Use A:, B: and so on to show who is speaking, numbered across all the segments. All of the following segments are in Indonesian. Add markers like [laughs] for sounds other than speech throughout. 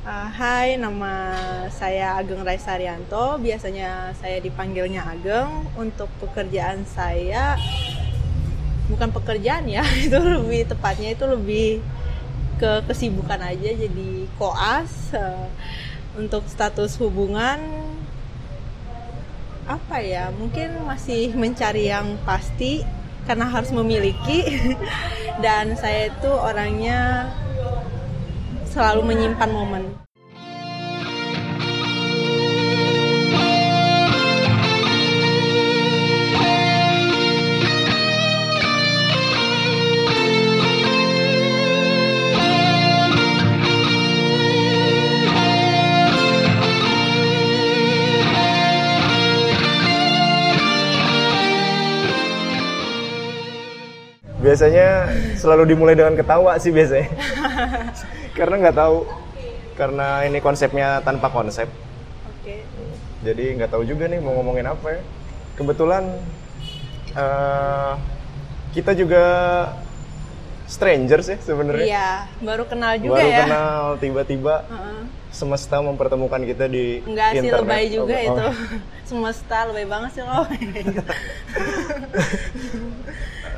A: Uh, nama saya Ageng Raisarianto. Biasanya saya dipanggilnya Ageng. Untuk pekerjaan saya bukan pekerjaan ya, [laughs] itu lebih tepatnya itu lebih ke kesibukan aja jadi koas. Uh, untuk status hubungan apa ya? Mungkin masih mencari yang pasti karena harus memiliki [laughs] dan saya itu orangnya selalu menyimpan momen.
B: biasanya selalu dimulai dengan ketawa sih biasanya [laughs] karena nggak tahu karena ini konsepnya tanpa konsep
A: Oke.
B: jadi nggak tahu juga nih mau ngomongin apa ya kebetulan uh, kita juga stranger sih sebenarnya
A: Iya, baru kenal juga
B: baru
A: ya.
B: kenal tiba-tiba
A: Heeh.
B: semesta mempertemukan kita di
A: Enggak sih
B: internet
A: lebay juga
B: Oh, oh.
A: itu. [laughs] Semesta lebay banget sih lo. [laughs]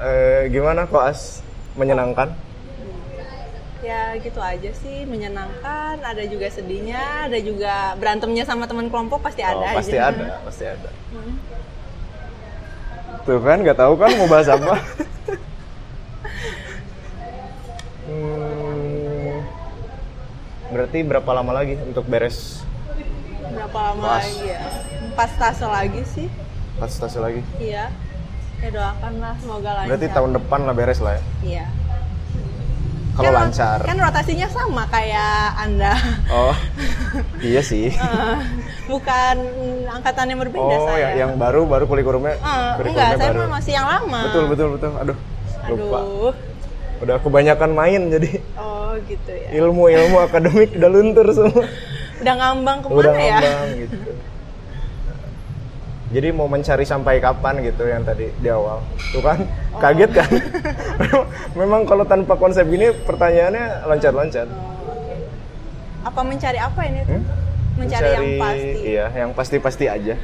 B: Eh, gimana koas menyenangkan
A: ya gitu aja sih, menyenangkan, ada juga sedihnya, ada juga berantemnya sama teman kelompok pasti ada
B: oh, pasti
A: aja.
B: ada pasti ada
A: Hmm.
B: Tuh kan, nggak tahu kan mau bahas apa. [laughs] Hmm, berarti berapa lama lagi untuk beres
A: Berapa lama
B: Pas.
A: lagi ya? Empat stase lagi sih.
B: empat stasiun lagi?
A: Iya. Ya doakan lah semoga lancar.
B: Berarti tahun depan lah beres lah ya.
A: Iya.
B: Kalau
A: Kan-
B: lancar.
A: Kan rotasinya sama kayak Anda.
B: Oh, [laughs] iya sih.
A: Eh, Bukan angkatan yang berbeda
B: Oh,
A: saya.
B: yang, yang baru baru kurikulumnya.
A: Eh,
B: kurikulumnya
A: enggak, saya
B: baru.
A: masih yang lama.
B: Betul betul betul. Aduh, lupa.
A: Aduh.
B: Udah kebanyakan main jadi
A: Oh, gitu ya.
B: ilmu ilmu akademik udah luntur semua.
A: Udah ngambang ke mana
B: udah
A: ya?
B: ngambang gitu. Jadi mau mencari sampai kapan gitu yang tadi di awal. Tuh kan,
A: Oh.
B: kaget kan? memang, [laughs] memang kalau tanpa konsep gini pertanyaannya loncat-loncat.
A: Oh. Apa mencari apa ini?
B: Hmm?
A: Mencari, yang pasti.
B: Iya, yang pasti-pasti aja.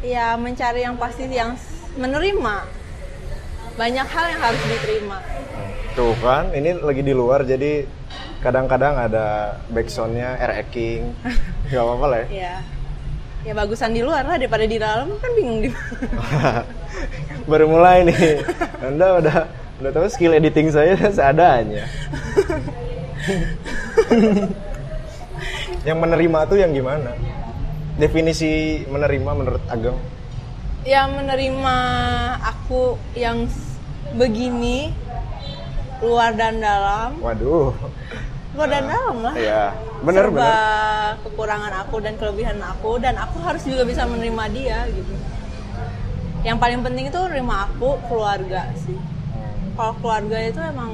A: Iya, mencari yang pasti yang menerima. Banyak hal yang harus diterima.
B: Tuh kan, ini lagi di luar jadi kadang-kadang ada backsoundnya air King. [laughs] Gak apa-apa lah ya.
A: Iya. Ya bagusan di luar lah daripada di dalam kan bingung di. [laughs]
B: Baru mulai nih. Anda udah udah tahu skill editing saya [laughs] seadanya. yang menerima tuh yang gimana? Definisi menerima menurut Ageng?
A: ya menerima aku yang begini luar dan dalam
B: Waduh.
A: Dan dalam lah
B: Ya, bener
A: serba
B: bener.
A: kekurangan aku dan kelebihan aku dan aku harus juga bisa menerima dia gitu yang paling penting itu menerima aku keluarga sih kalau keluarga itu emang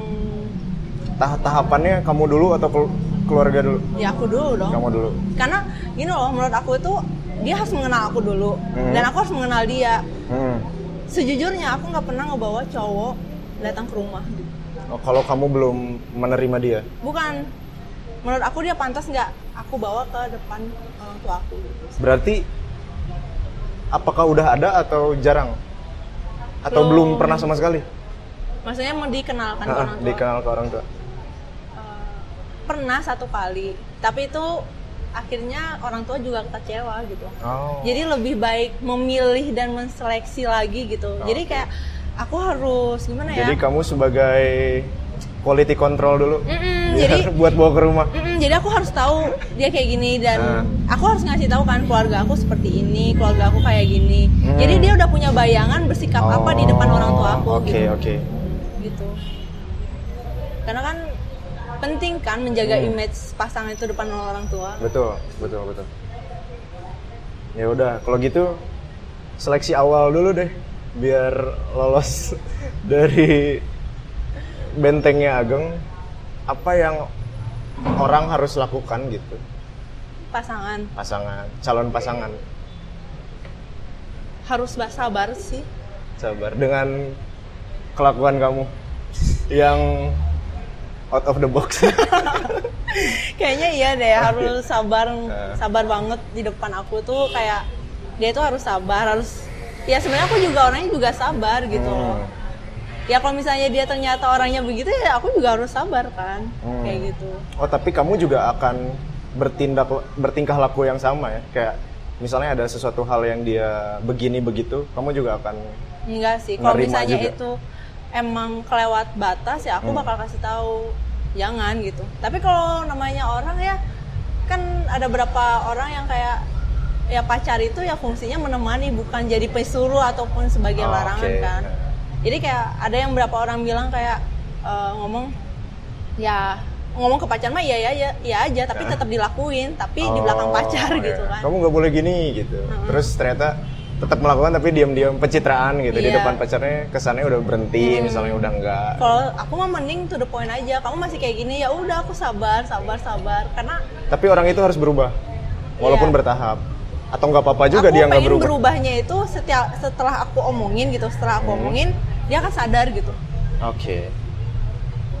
B: Tah tahapannya kamu dulu atau kelu- keluarga dulu?
A: ya aku dulu dong
B: Kamu dulu.
A: karena gini loh menurut aku itu dia harus mengenal aku dulu
B: Hmm.
A: dan aku harus mengenal dia
B: Hmm.
A: sejujurnya aku nggak pernah ngebawa cowok datang ke rumah gitu.
B: Oh, kalau kamu belum menerima dia,
A: bukan menurut aku dia pantas nggak aku bawa ke depan orang tua aku
B: berarti apakah udah ada atau jarang? Atau belum,
A: Belum.
B: pernah sama sekali?
A: maksudnya mau dikenalkan ke
B: Ah,
A: orang tua
B: dikenal ke orang tua.
A: Eh, pernah satu kali tapi itu akhirnya orang tua juga kecewa gitu
B: Oh.
A: jadi lebih baik memilih dan menseleksi lagi gitu jadi
B: Oke.
A: kayak aku harus gimana ya
B: Jadi kamu sebagai quality control dulu.
A: Mm-mm, [laughs]
B: biar
A: jadi [laughs]
B: buat bawa ke rumah.
A: Jadi aku harus tahu dia kayak gini dan
B: Ah.
A: aku harus ngasih tahu kan keluarga aku seperti ini, keluarga aku kayak gini.
B: Hmm.
A: Jadi dia udah punya bayangan bersikap apa di depan orang tua aku
B: Oh, Oke,
A: gitu.
B: oke.
A: Gitu. Karena kan penting kan menjaga
B: Hmm.
A: image pasangan itu depan orang tua.
B: Betul, betul, betul. Ya udah, kalau gitu seleksi awal dulu deh biar lolos [laughs] dari bentengnya Ageng. Apa yang orang harus lakukan gitu,
A: Pasangan
B: pasangan, calon pasangan.
A: harus sabar sih.
B: Sabar dengan kelakuan kamu yang out of the box. [laughs]
A: kayaknya iya deh harus sabar
B: Eh. [laughs]
A: sabar banget di depan aku tuh kayak dia tuh harus sabar harus ya sebenarnya aku juga orangnya juga sabar gitu loh
B: Hmm.
A: ya kalau misalnya dia ternyata orangnya begitu ya aku juga harus sabar kan
B: Hmm.
A: kayak gitu
B: Oh tapi kamu juga akan bertindak bertingkah laku yang sama ya kayak misalnya ada sesuatu hal yang dia begini begitu kamu juga akan
A: enggak sih kalau misalnya
B: juga.
A: itu emang kelewat batas ya aku
B: Hmm.
A: bakal kasih tahu jangan gitu tapi kalau namanya orang ya kan ada beberapa orang yang kayak ya pacar itu ya fungsinya menemani bukan jadi pesuruh ataupun sebagai
B: Oh,
A: larangan
B: oke.
A: kan? Jadi kayak ada yang beberapa orang bilang kayak eh, ngomong ya ngomong ke pacar mah iya ya ya ya aja tapi tetap dilakuin tapi di belakang
B: Oh,
A: pacar
B: iya.
A: gitu kan.
B: Kamu nggak boleh gini gitu. Terus ternyata tetap melakukan tapi diam-diam pencitraan gitu di
A: Iya.
B: depan pacarnya kesannya udah berhenti misalnya udah enggak
A: kalau aku mah mending to the point aja kamu masih kayak gini ya udah aku sabar sabar sabar. Karena
B: tapi orang itu harus berubah walaupun
A: Iya.
B: bertahap atau nggak apa-apa juga
A: aku
B: dia nggak berubah.
A: berubahnya itu setiap setelah aku omongin gitu setelah aku omongin dia akan sadar gitu.
B: Oke.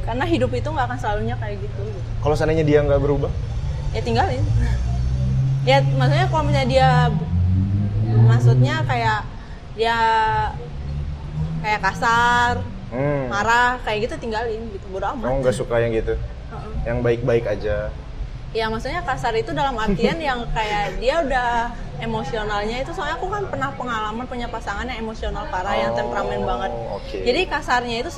A: Karena hidup itu nggak akan selalunya kayak gitu, gitu.
B: kalau seandainya dia nggak berubah?
A: Ya tinggalin. [laughs] Ya maksudnya kalau misalnya dia maksudnya kayak dia kayak kasar
B: hmm.
A: marah kayak gitu tinggalin gitu bodo amat.
B: Kamu nggak suka yang gitu?
A: Heeh.
B: yang baik-baik aja
A: ya maksudnya kasar itu dalam artian yang kayak dia udah emosionalnya itu soalnya aku kan pernah pengalaman punya pasangan yang emosional parah yang
B: Oh,
A: temperamen banget.
B: oke.
A: jadi kasarnya itu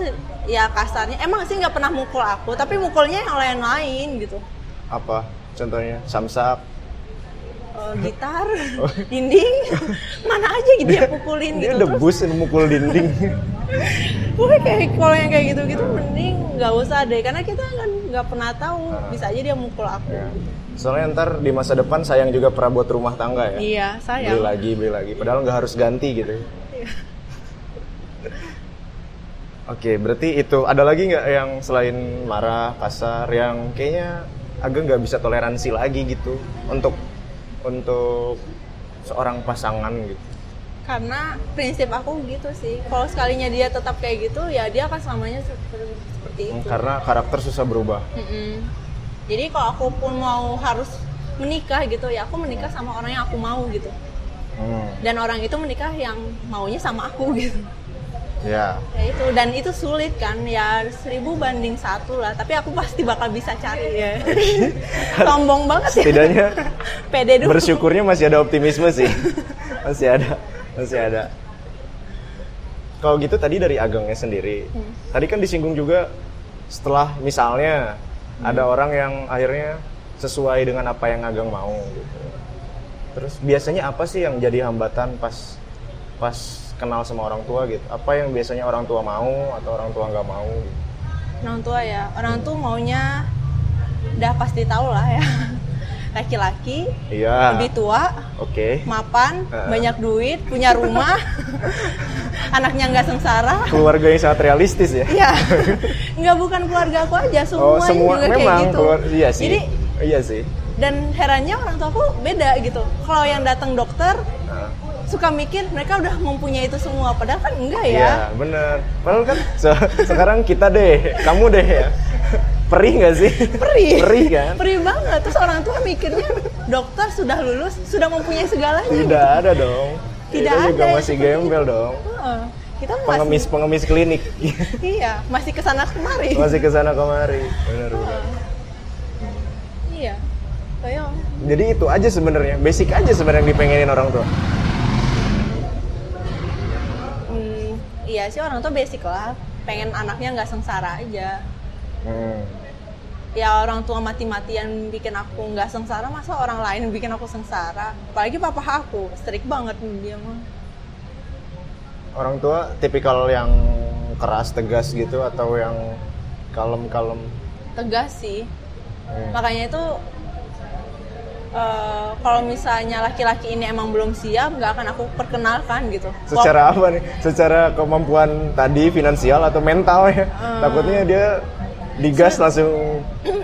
A: ya kasarnya emang sih nggak pernah mukul aku tapi mukulnya yang lain-lain gitu.
B: Apa contohnya? Samsak
A: Eh, gitar [laughs] dinding [laughs] mana aja gitu dia pukulin
B: dia
A: gitu terus
B: debus yang mukul dinding. [laughs]
A: Gue kayak kalau yang kayak gitu-gitu mending nggak usah deh karena kita kan nggak pernah tahu bisa aja dia mukul aku.
B: Ya. soalnya ntar di masa depan sayang juga perabot rumah tangga ya.
A: Iya
B: beli
A: sayang
B: lagi beli lagi. Padahal nggak harus ganti gitu.
A: Iya.
B: oke berarti itu. Ada lagi nggak yang selain marah kasar yang kayaknya agak nggak bisa toleransi lagi gitu untuk untuk seorang pasangan gitu?
A: Karena prinsip aku gitu sih. Kalau sekalinya dia tetap kayak gitu ya dia akan selamanya seperti, itu.
B: Karena karakter susah berubah.
A: Mm-mm. jadi kalau aku pun mau harus menikah gitu ya aku menikah sama orang yang aku mau gitu.
B: Hmm,
A: dan orang itu menikah yang maunya sama aku [laughs] gitu
B: ya.
A: Ya itu dan itu sulit kan ya seribu banding satu lah tapi aku pasti bakal bisa cari ya. [laughs] Sombong banget ya.
B: Setidaknya [laughs]
A: pede dulu.
B: bersyukurnya masih ada optimisme sih. [laughs] Masih ada masih ada. Kalau gitu tadi dari agengnya sendiri
A: Hmm.
B: tadi kan disinggung juga setelah misalnya ada
A: Hmm.
B: orang yang akhirnya sesuai dengan apa yang ageng mau gitu. Terus biasanya apa sih yang jadi hambatan pas pas kenal sama orang tua gitu. Apa yang biasanya orang tua mau atau orang tua nggak mau gitu?
A: orang tua ya orang tuh maunya udah pasti tahu lah ya. [laughs] Laki-laki
B: iya.
A: lebih tua
B: oke.
A: mapan
B: Heeh.
A: banyak duit punya rumah [laughs] anaknya nggak sengsara.
B: Keluarga yang sangat realistis ya.
A: Ya nggak bukan keluarga aku aja semuanya
B: oh semua
A: juga
B: memang
A: kayak gitu.
B: keluar iya sih.
A: Jadi
B: iya sih.
A: dan herannya orang tua aku beda gitu. Kalau yang datang dokter. Suka mikir mereka udah mempunyai itu semua padahal kan enggak ya
B: Iya, bener. Padahal kan se- sekarang kita deh, kamu deh ya. [laughs] Perih nggak sih?
A: perih
B: Perih kan?
A: perih banget terus orang tua mikirnya dokter sudah lulus sudah mempunyai segalanya
B: Tidak ada dong.
A: Tidak
B: Kita juga
A: ada yang
B: masih gembel dong.
A: Heeh. kita masih
B: Pengemis-pengemis klinik. [laughs]
A: iya masih ke sana kemari
B: masih ke sana kemari. Bener bener.
A: iya kayak
B: Jadi itu aja sebenarnya, basic aja sebenarnya yang dipengenin orang tua.
A: Iya sih orang tua basic lah pengen anaknya nggak sengsara aja
B: Hmm.
A: ya orang tua mati-matian bikin aku nggak sengsara masa orang lain bikin aku sengsara apalagi papa aku strict banget dia mah
B: Orang tua tipikal yang keras, tegas gitu atau yang kalem-kalem.
A: tegas sih
B: Hmm.
A: makanya itu eh, kalau misalnya laki-laki ini emang belum siap nggak akan aku perkenalkan gitu
B: Secara apa nih? Secara kemampuan tadi finansial atau mental ya?
A: Hmm.
B: Takutnya dia digas langsung [clears throat]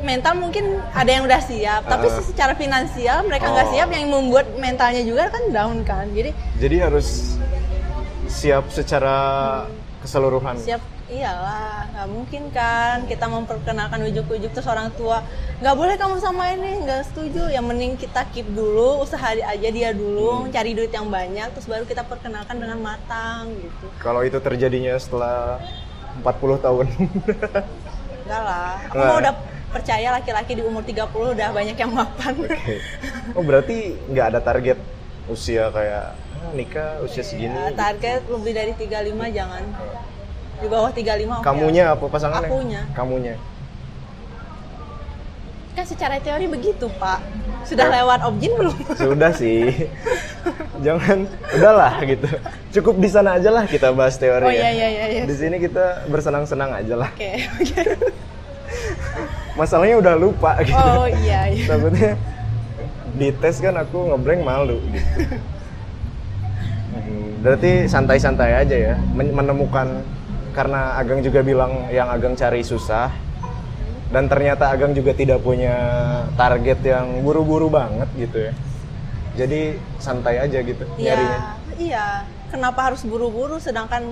A: mental mungkin ada yang udah siap tapi
B: Ah.
A: secara finansial mereka nggak
B: Oh.
A: siap yang membuat mentalnya juga kan down kan jadi
B: Jadi harus siap secara keseluruhan.
A: siap iyalah nggak mungkin kan kita memperkenalkan ujuk-ujuk terus orang tua nggak boleh kamu sama ini nggak setuju yang mending kita keep dulu usaha aja dia dulu
B: Hmm.
A: cari duit yang banyak terus baru kita perkenalkan dengan matang gitu
B: Kalau itu terjadinya setelah 40 tahun.
A: enggak lah aku
B: Nggak.
A: mah udah percaya laki-laki di umur 30 udah banyak yang mapan
B: Oke. Oh berarti nggak ada target usia kayak ah, nikah usia segini.
A: Ya, target lebih dari 35 jangan di bawah 35 oke.
B: Kamunya apa pasangannya?
A: Akunya.
B: Kamunya.
A: kan secara teori begitu pak sudah
B: Eh.
A: lewat objin belum
B: Sudah sih. [laughs] Jangan udahlah gitu. Cukup di sana aja lah kita bahas teori
A: oh
B: ya.
A: iya iya iya iya.
B: Di sini kita bersenang-senang aja lah.
A: oke oke [laughs]
B: Masalahnya udah lupa gitu.
A: oh iya iya
B: Takutnya di tes kan aku ngeblank malu gitu. [laughs] Berarti santai-santai aja ya men- menemukan karena Agang juga bilang yang Agang cari susah. Dan ternyata Agang juga tidak punya target yang buru-buru banget gitu ya. Jadi santai aja gitu
A: iya
B: nyarinya.
A: iya. Kenapa harus buru-buru? Sedangkan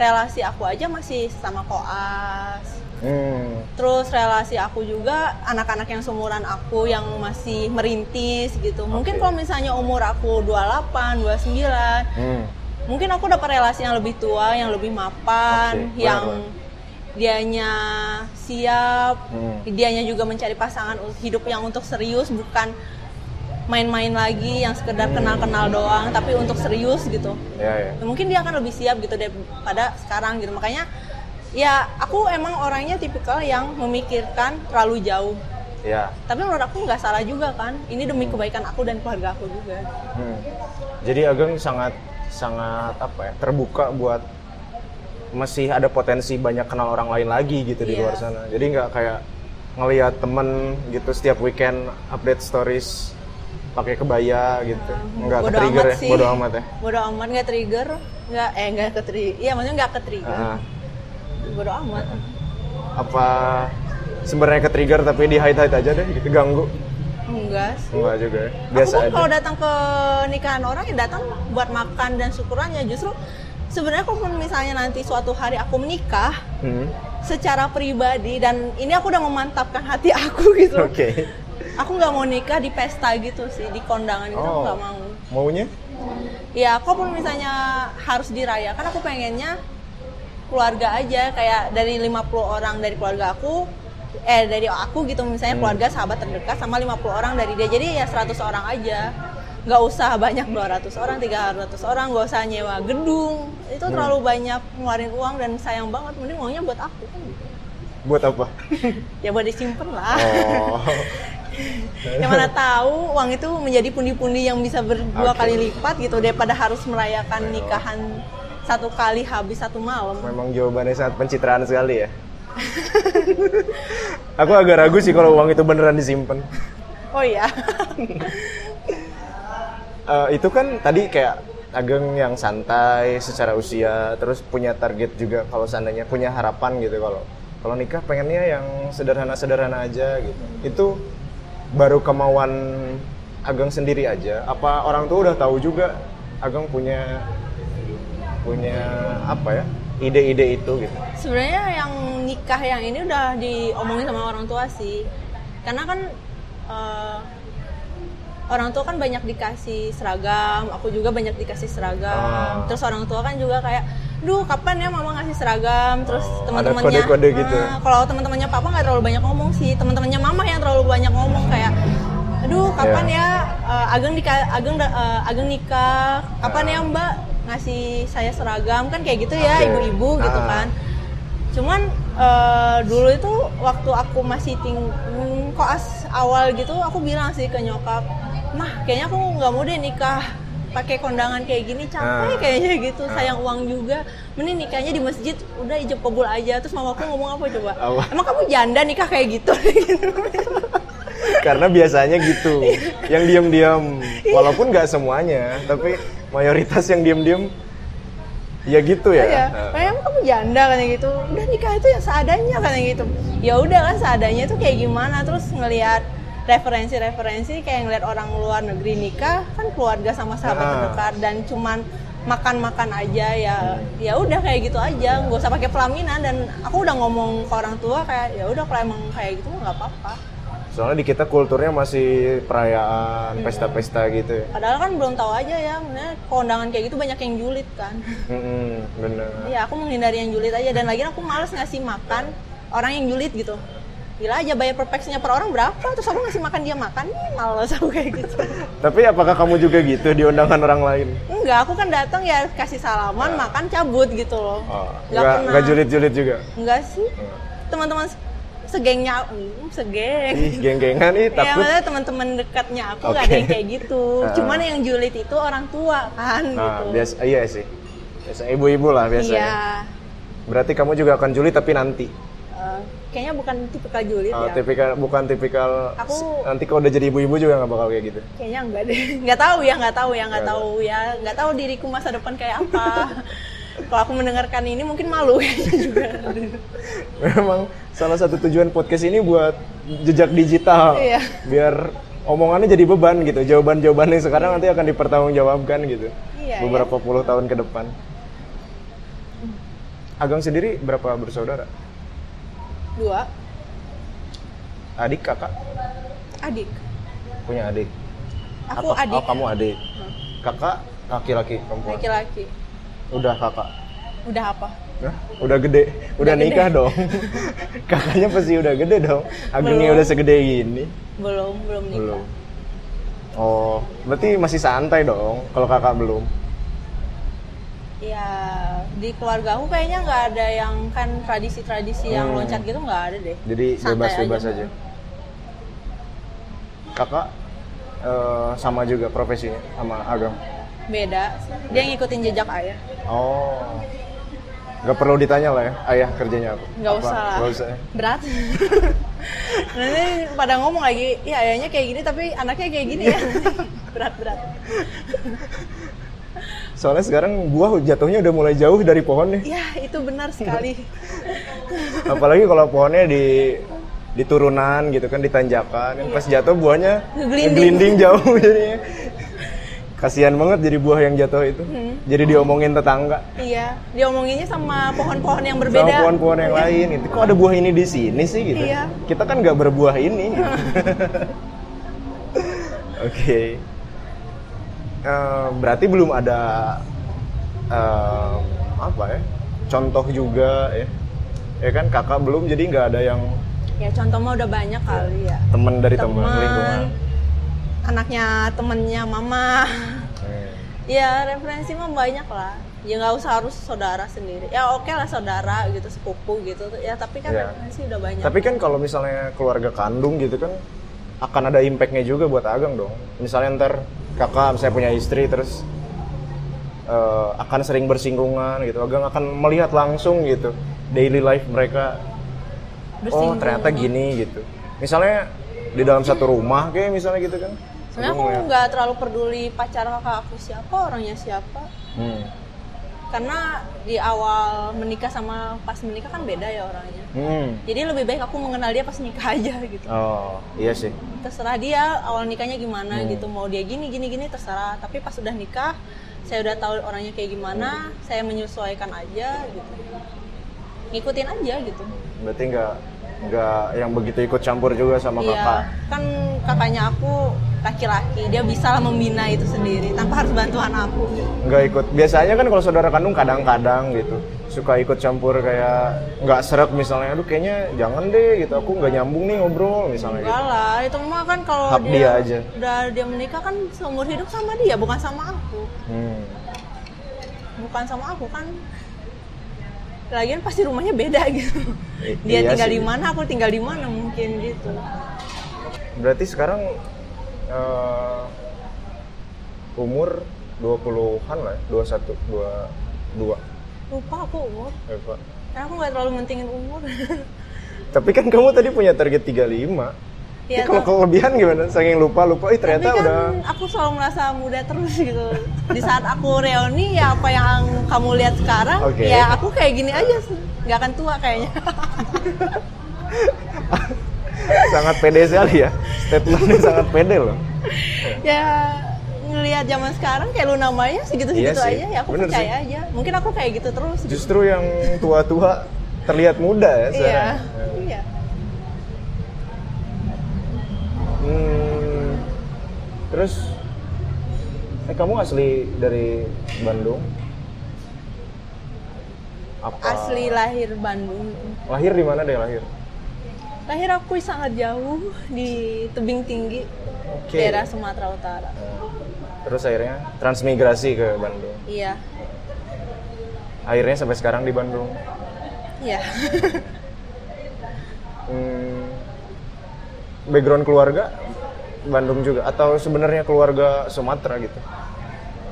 A: relasi aku aja masih sama koas.
B: Hmm,
A: terus relasi aku juga anak-anak yang seumuran aku yang masih merintis gitu. Mungkin
B: Oke.
A: kalau misalnya umur aku 28 29
B: hmm,
A: mungkin aku dapat relasi yang lebih tua yang lebih mapan
B: Oke,
A: yang dianya siap
B: Hmm.
A: dianya juga mencari pasangan hidup yang untuk serius bukan main-main lagi yang sekedar kenal-kenal doang tapi untuk serius gitu
B: ya ya.
A: Ya, mungkin dia akan lebih siap gitu daripada sekarang gitu makanya ya aku emang orangnya tipikal yang memikirkan terlalu jauh
B: Ya.
A: tapi menurut aku nggak salah juga kan ini demi kebaikan aku dan keluarga aku juga
B: Hmm. Jadi Ageng sangat sangat apa ya terbuka buat masih ada potensi banyak kenal orang lain lagi gitu di
A: Iya.
B: luar sana. Jadi nggak kayak ngelihat temen gitu setiap weekend update stories pakai kebaya gitu. Nggak ke
A: Bodo
B: trigger
A: amat
B: ya,
A: sih.
B: bodo amat ya.
A: bodo amat nggak trigger nggak eh nggak ke trigger iya maksudnya nggak ke trigger
B: Ah,
A: bodo amat
B: apa sebenarnya ke trigger tapi di hide hide aja deh gitu ganggu.
A: Enggak sih
B: Enggak juga ya. Biasa
A: aku
B: aja.
A: kalau datang ke nikahan orang ya datang buat makan dan syukurannya justru sebenarnya kalaupun misalnya nanti suatu hari aku menikah
B: Hmm.
A: secara pribadi dan ini aku udah memantapkan hati aku [laughs] gitu
B: Oke.
A: aku nggak mau nikah di pesta gitu sih di kondangan gitu aku
B: Oh.
A: nggak mau
B: Maunya?
A: ya kalaupun misalnya harus dirayakan aku pengennya keluarga aja kayak dari 50 orang dari keluarga aku eh dari aku gitu misalnya
B: Hmm.
A: keluarga sahabat terdekat sama 50 orang dari dia jadi ya 100 orang aja nggak usah banyak 200 orang 300 orang nggak usah nyewa gedung itu
B: Hmm.
A: terlalu banyak ngeluarin uang dan sayang banget mending uangnya buat aku kan gitu.
B: Buat apa? [laughs]
A: ya buat disimpan lah
B: Oh. [laughs]
A: yang mana tahu uang itu menjadi pundi-pundi yang bisa berdua
B: Oke.
A: kali lipat gitu daripada harus merayakan nikahan satu kali habis satu malam.
B: Memang jawabannya sangat pencitraan sekali ya. [laughs] Aku agak ragu sih kalau uang itu beneran disimpan.
A: Oh iya.
B: Eh, itu kan tadi kayak Ageng yang santai secara usia, terus punya target juga kalau seandainya punya harapan gitu kalau kalau nikah pengennya yang sederhana-sederhana aja gitu. Itu baru kemauan Ageng sendiri aja. Apa orang tua udah tahu juga Ageng punya punya apa ya ide-ide itu gitu.
A: Sebenarnya yang nikah yang ini udah diomongin sama orang tua sih. Karena kan eh, orang tua kan banyak dikasih seragam, aku juga banyak dikasih seragam.
B: Ah.
A: Terus orang tua kan juga kayak, duh kapan ya mama ngasih seragam? Terus
B: Oh,
A: teman-temannya,
B: kode-kode gitu.
A: Nah, kalau teman-temannya papa nggak terlalu banyak ngomong sih, teman-temannya mama yang terlalu banyak ngomong kayak, aduh kapan
B: Iya.
A: ya eh, Ageng nikah, Ageng eh, Ageng nikah, kapan
B: Ah.
A: ya Mbak ngasih saya seragam kan kayak gitu ya ibu-ibu gitu
B: Ah.
A: kan. Cuman eh, dulu itu waktu aku masih ting koas awal gitu aku bilang sih ke nyokap, mah kayaknya aku nggak mau deh nikah pakai kondangan kayak gini capek
B: Ah.
A: kayaknya gitu
B: Ah.
A: sayang uang juga mending nikahnya di masjid udah ijab kabul aja terus mamaku ngomong apa coba
B: Apa?
A: emang kamu janda nikah kayak gitu gitu [laughs]
B: Karena biasanya gitu, yang diam-diam, walaupun nggak semuanya, tapi mayoritas yang diam-diam, ya gitu ya.
A: Iya,
B: Nah,
A: kayak emang kamu janda kan gitu. Udah nikah itu ya seadanya kan gitu. Ya udah kan seadanya itu kayak gimana terus ngelihat referensi-referensi kayak ngeliat orang luar negeri nikah kan keluarga sama sahabat
B: Ah.
A: terdekat dan cuman makan-makan aja ya ya udah kayak gitu aja nggak usah pakai pelaminan dan aku udah ngomong ke orang tua kayak ya udah kalau emang kayak gitu nggak apa-apa
B: Soalnya di kita kulturnya masih perayaan, pesta-pesta gitu ya.
A: padahal kan belum tahu aja ya sebenarnya kondangan kayak gitu banyak yang julid kan
B: Mm-mm, bener.
A: Iya, aku menghindari yang julid aja dan lagi aku males ngasih makan orang yang julid gitu. Gila aja bayar per per orang berapa? Terus aku ngasih makan dia makan, nih males aku kayak gitu.
B: Tapi apakah kamu juga gitu di undangan orang lain?
A: Enggak, aku kan datang ya kasih salaman, makan cabut gitu loh.
B: Oh,
A: Nggak
B: nggak
A: pernah.
B: nggak julid-julid juga.
A: Enggak sih. Teman-teman se- segengnya, hmm, segeng.
B: Ih, geng-gengan nih
A: Iya, [laughs]
B: takut.
A: maksudnya teman-teman dekatnya aku nggak
B: Oke.
A: ada yang kayak gitu.
B: Ah. [laughs]
A: Cuman yang julid itu orang tua kan
B: Nah,
A: gitu.
B: biasa iya sih. Biasa ibu-ibu lah biasanya.
A: Iya.
B: Berarti kamu juga akan julid tapi nanti.
A: Eh, kayaknya bukan tipikal julid
B: Oh,
A: ya.
B: tipikal bukan tipikal
A: Aku-
B: nanti kalau udah jadi ibu-ibu juga nggak bakal kayak gitu.
A: Kayaknya enggak deh. Enggak tahu ya, enggak tahu ya, enggak
B: Nggak
A: tahu ya, enggak tahu diriku masa depan kayak apa. [laughs] Kalau aku mendengarkan ini mungkin malu [laughs] juga.
B: Memang salah satu tujuan podcast ini buat jejak digital.
A: Iya.
B: Biar omongannya jadi beban gitu. Jawaban-jawaban yang sekarang nanti akan dipertanggungjawabkan gitu.
A: Iya,
B: Beberapa puluh tahun ke depan. Ageng sendiri berapa bersaudara?
A: Dua,
B: Adik, kakak?
A: adik.
B: Punya adik?
A: Aku
B: Apa-
A: adik.
B: Oh, kamu adik. Kakak laki-laki perempuan.
A: Laki-laki.
B: Udah kakak.
A: Udah apa?
B: Hah? Udah gede, udah,
A: Udah gede.
B: nikah dong. [laughs] Kakaknya pasti udah gede dong. Agengnya
A: Belum.
B: udah segede gini.
A: Belum, belum nikah.
B: Belum. Oh, berarti masih santai dong kalau kakak belum.
A: Ya, di keluarga aku kayaknya nggak ada yang kan tradisi-tradisi yang
B: Hmm.
A: loncat gitu nggak ada deh.
B: Jadi
A: Santai
B: bebas-bebas
A: aja.
B: aja. Kakak eh, sama juga profesinya sama Ageng.
A: Beda. Dia ngikutin jejak ayah.
B: Oh. Gak perlu ditanya lah ya, ayah kerjanya apa?
A: Nggak usah lah.
B: Nggak usah ya?
A: Berat. [laughs] Nanti pada ngomong lagi, ya ayahnya kayak gini tapi anaknya kayak gini ya. [laughs] Berat-berat.
B: Soalnya sekarang buah jatuhnya udah mulai jauh dari pohon nih.
A: Ya, itu benar sekali. [laughs]
B: Apalagi kalau pohonnya di di turunan gitu kan di tanjakan kan pas jatuh buahnya
A: ngeglinding
B: jauh jadinya kasihan banget jadi buah yang jatuh itu.
A: Hmm.
B: jadi diomongin tetangga.
A: Iya, diomonginnya sama pohon-pohon yang
B: sama
A: berbeda.
B: pohon-pohon yang lain itu kok ada buah ini di sini sih gitu?
A: Iya.
B: kita kan nggak berbuah ini. [laughs] Oke. Eh, berarti belum ada eh, apa ya contoh juga ya? Ya kan kakak belum jadi nggak ada yang
A: Ya contoh mah udah banyak kali ya.
B: teman dari teman lingkungan
A: anaknya temennya mama.
B: Hmm.
A: Ya referensi mah banyak lah. Ya nggak usah harus saudara sendiri. Ya oke lah saudara gitu, sepupu gitu. Ya tapi kan
B: Iya.
A: referensi udah banyak.
B: Tapi kan kalau misalnya keluarga kandung gitu kan akan ada impactnya juga buat Ageng dong. Misalnya ntar kakak misalnya punya istri terus eh, akan sering bersinggungan gitu. Ageng akan melihat langsung gitu daily life mereka. Oh ternyata gini gitu. Misalnya di dalam satu rumah kayak misalnya gitu kan.
A: Sebenarnya aku
B: ngeliat,
A: nggak terlalu peduli pacar kakak aku siapa, orangnya siapa.
B: Hmm.
A: Karena di awal menikah sama pas menikah kan beda ya orangnya.
B: Hmm.
A: Jadi lebih baik aku mengenal dia pas nikah aja gitu.
B: Oh iya sih.
A: terserah dia awal nikahnya gimana
B: Hmm.
A: gitu mau dia gini gini gini terserah tapi pas udah nikah saya udah tahu orangnya kayak gimana
B: Hmm.
A: saya menyesuaikan aja gitu ngikutin aja gitu
B: Berarti nggak nggak yang begitu ikut campur juga sama kakak.
A: iya kan kakaknya aku laki-laki dia bisa lah membina itu sendiri tanpa harus bantuan aku.
B: Nggak ikut. Biasanya kan kalau saudara kandung kadang-kadang gitu. Suka ikut campur kayak nggak seret misalnya aduh kayaknya jangan deh gitu. Aku nggak nyambung nih ngobrol misalnya
A: enggak
B: gitu
A: lah itu mah kan kalau
B: Hak dia aja.
A: udah dia menikah kan seumur hidup sama dia bukan sama aku.
B: Hmm.
A: bukan sama aku kan lagian pasti rumahnya beda [laughs] gitu. Dia
B: iya
A: tinggal
B: sih.
A: di mana aku tinggal di mana mungkin gitu.
B: Berarti sekarang eh, umur 20-an lah ya 21 22
A: lupa aku umur.
B: Pak.
A: karena aku nggak terlalu mentingin umur. [laughs]
B: Tapi kan kamu tadi punya target 35
A: Iya,
B: Ini kalau kelebihan gimana? Saking lupa lupa, ih ternyata
A: tapi kan
B: udah
A: aku selalu merasa muda terus gitu di saat aku reuni ya apa yang kamu lihat sekarang
B: Oke.
A: ya aku kayak gini aja sih nggak akan tua kayaknya [laughs]
B: sangat pede sekali ya. Statementnya sangat pede loh.
A: ya ngelihat zaman sekarang kayak Luna Maya segitu-segitu
B: Iya sih,
A: aja ya aku
B: bener
A: percaya aja. Mungkin aku kayak gitu terus. gitu.
B: Justru yang tua-tua terlihat muda ya
A: Iya.
B: sekarang.
A: Iya.
B: Hmm, terus, eh kamu asli dari Bandung? Apa?
A: Asli lahir Bandung.
B: Lahir di mana deh lahir?
A: Lahir aku sangat jauh di tebing tinggi
B: Oke.
A: daerah Sumatera Utara.
B: Terus akhirnya transmigrasi ke Bandung.
A: Iya.
B: Akhirnya sampai sekarang di Bandung.
A: Iya.
B: Hmm, background keluarga Bandung juga atau sebenarnya keluarga Sumatera gitu?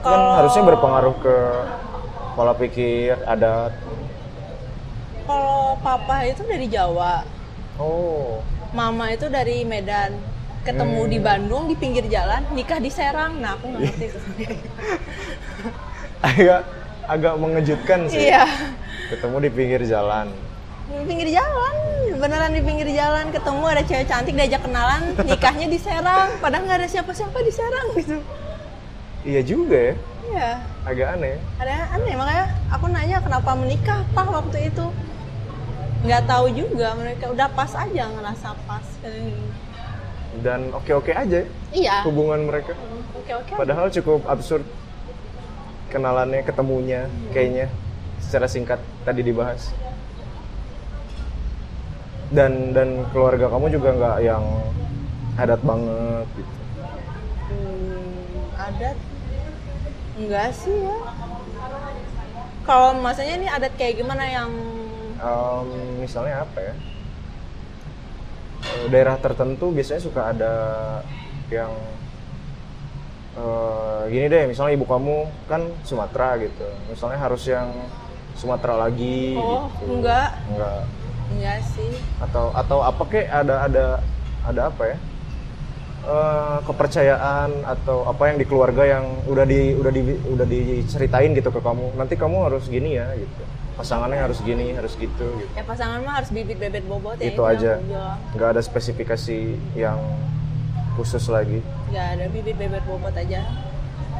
B: Kan
A: Kalau-
B: harusnya berpengaruh ke pola pikir, adat.
A: Kalau papa itu dari Jawa,
B: Oh,
A: mama itu dari Medan. Ketemu
B: Hmm.
A: di Bandung di pinggir jalan, nikah di Serang. Nah, aku nggak ngerti [laughs]
B: agak agak mengejutkan sih.
A: Iya.
B: Ketemu di pinggir jalan.
A: Di pinggir jalan, beneran di pinggir jalan ketemu ada cewek cantik diajak kenalan, nikahnya di Serang. Padahal nggak ada siapa-siapa di Serang gitu.
B: Iya juga ya,
A: Iya.
B: agak aneh.
A: ada aneh makanya aku nanya kenapa menikah pak waktu itu nggak tahu juga mereka udah pas aja ngerasa pas
B: Dan oke-oke aja
A: iya
B: hubungan mereka.
A: oke oke
B: Padahal cukup absurd kenalannya, ketemunya, kayaknya secara singkat tadi dibahas. Dan dan keluarga kamu juga nggak yang adat banget gitu.
A: hmm, adat enggak sih ya kalau maksudnya ini adat kayak gimana yang
B: Em, misalnya apa ya? Eh, Daerah tertentu biasanya suka ada yang eh, gini deh, misalnya ibu kamu kan Sumatera gitu, misalnya harus yang Sumatera lagi
A: oh
B: gitu.
A: enggak
B: Enggak.
A: Enggak sih
B: Atau atau apa kek ada ada ada apa ya? Eh, kepercayaan atau apa yang di keluarga yang udah di udah di udah diceritain gitu ke kamu. Nanti kamu harus gini ya gitu. Pasangannya harus gini, harus gitu gitu.
A: ya pasangan mah harus bibit bebet bobot ya
B: itu aja nggak ada spesifikasi yang khusus lagi
A: nggak ada bibit bebet bobot aja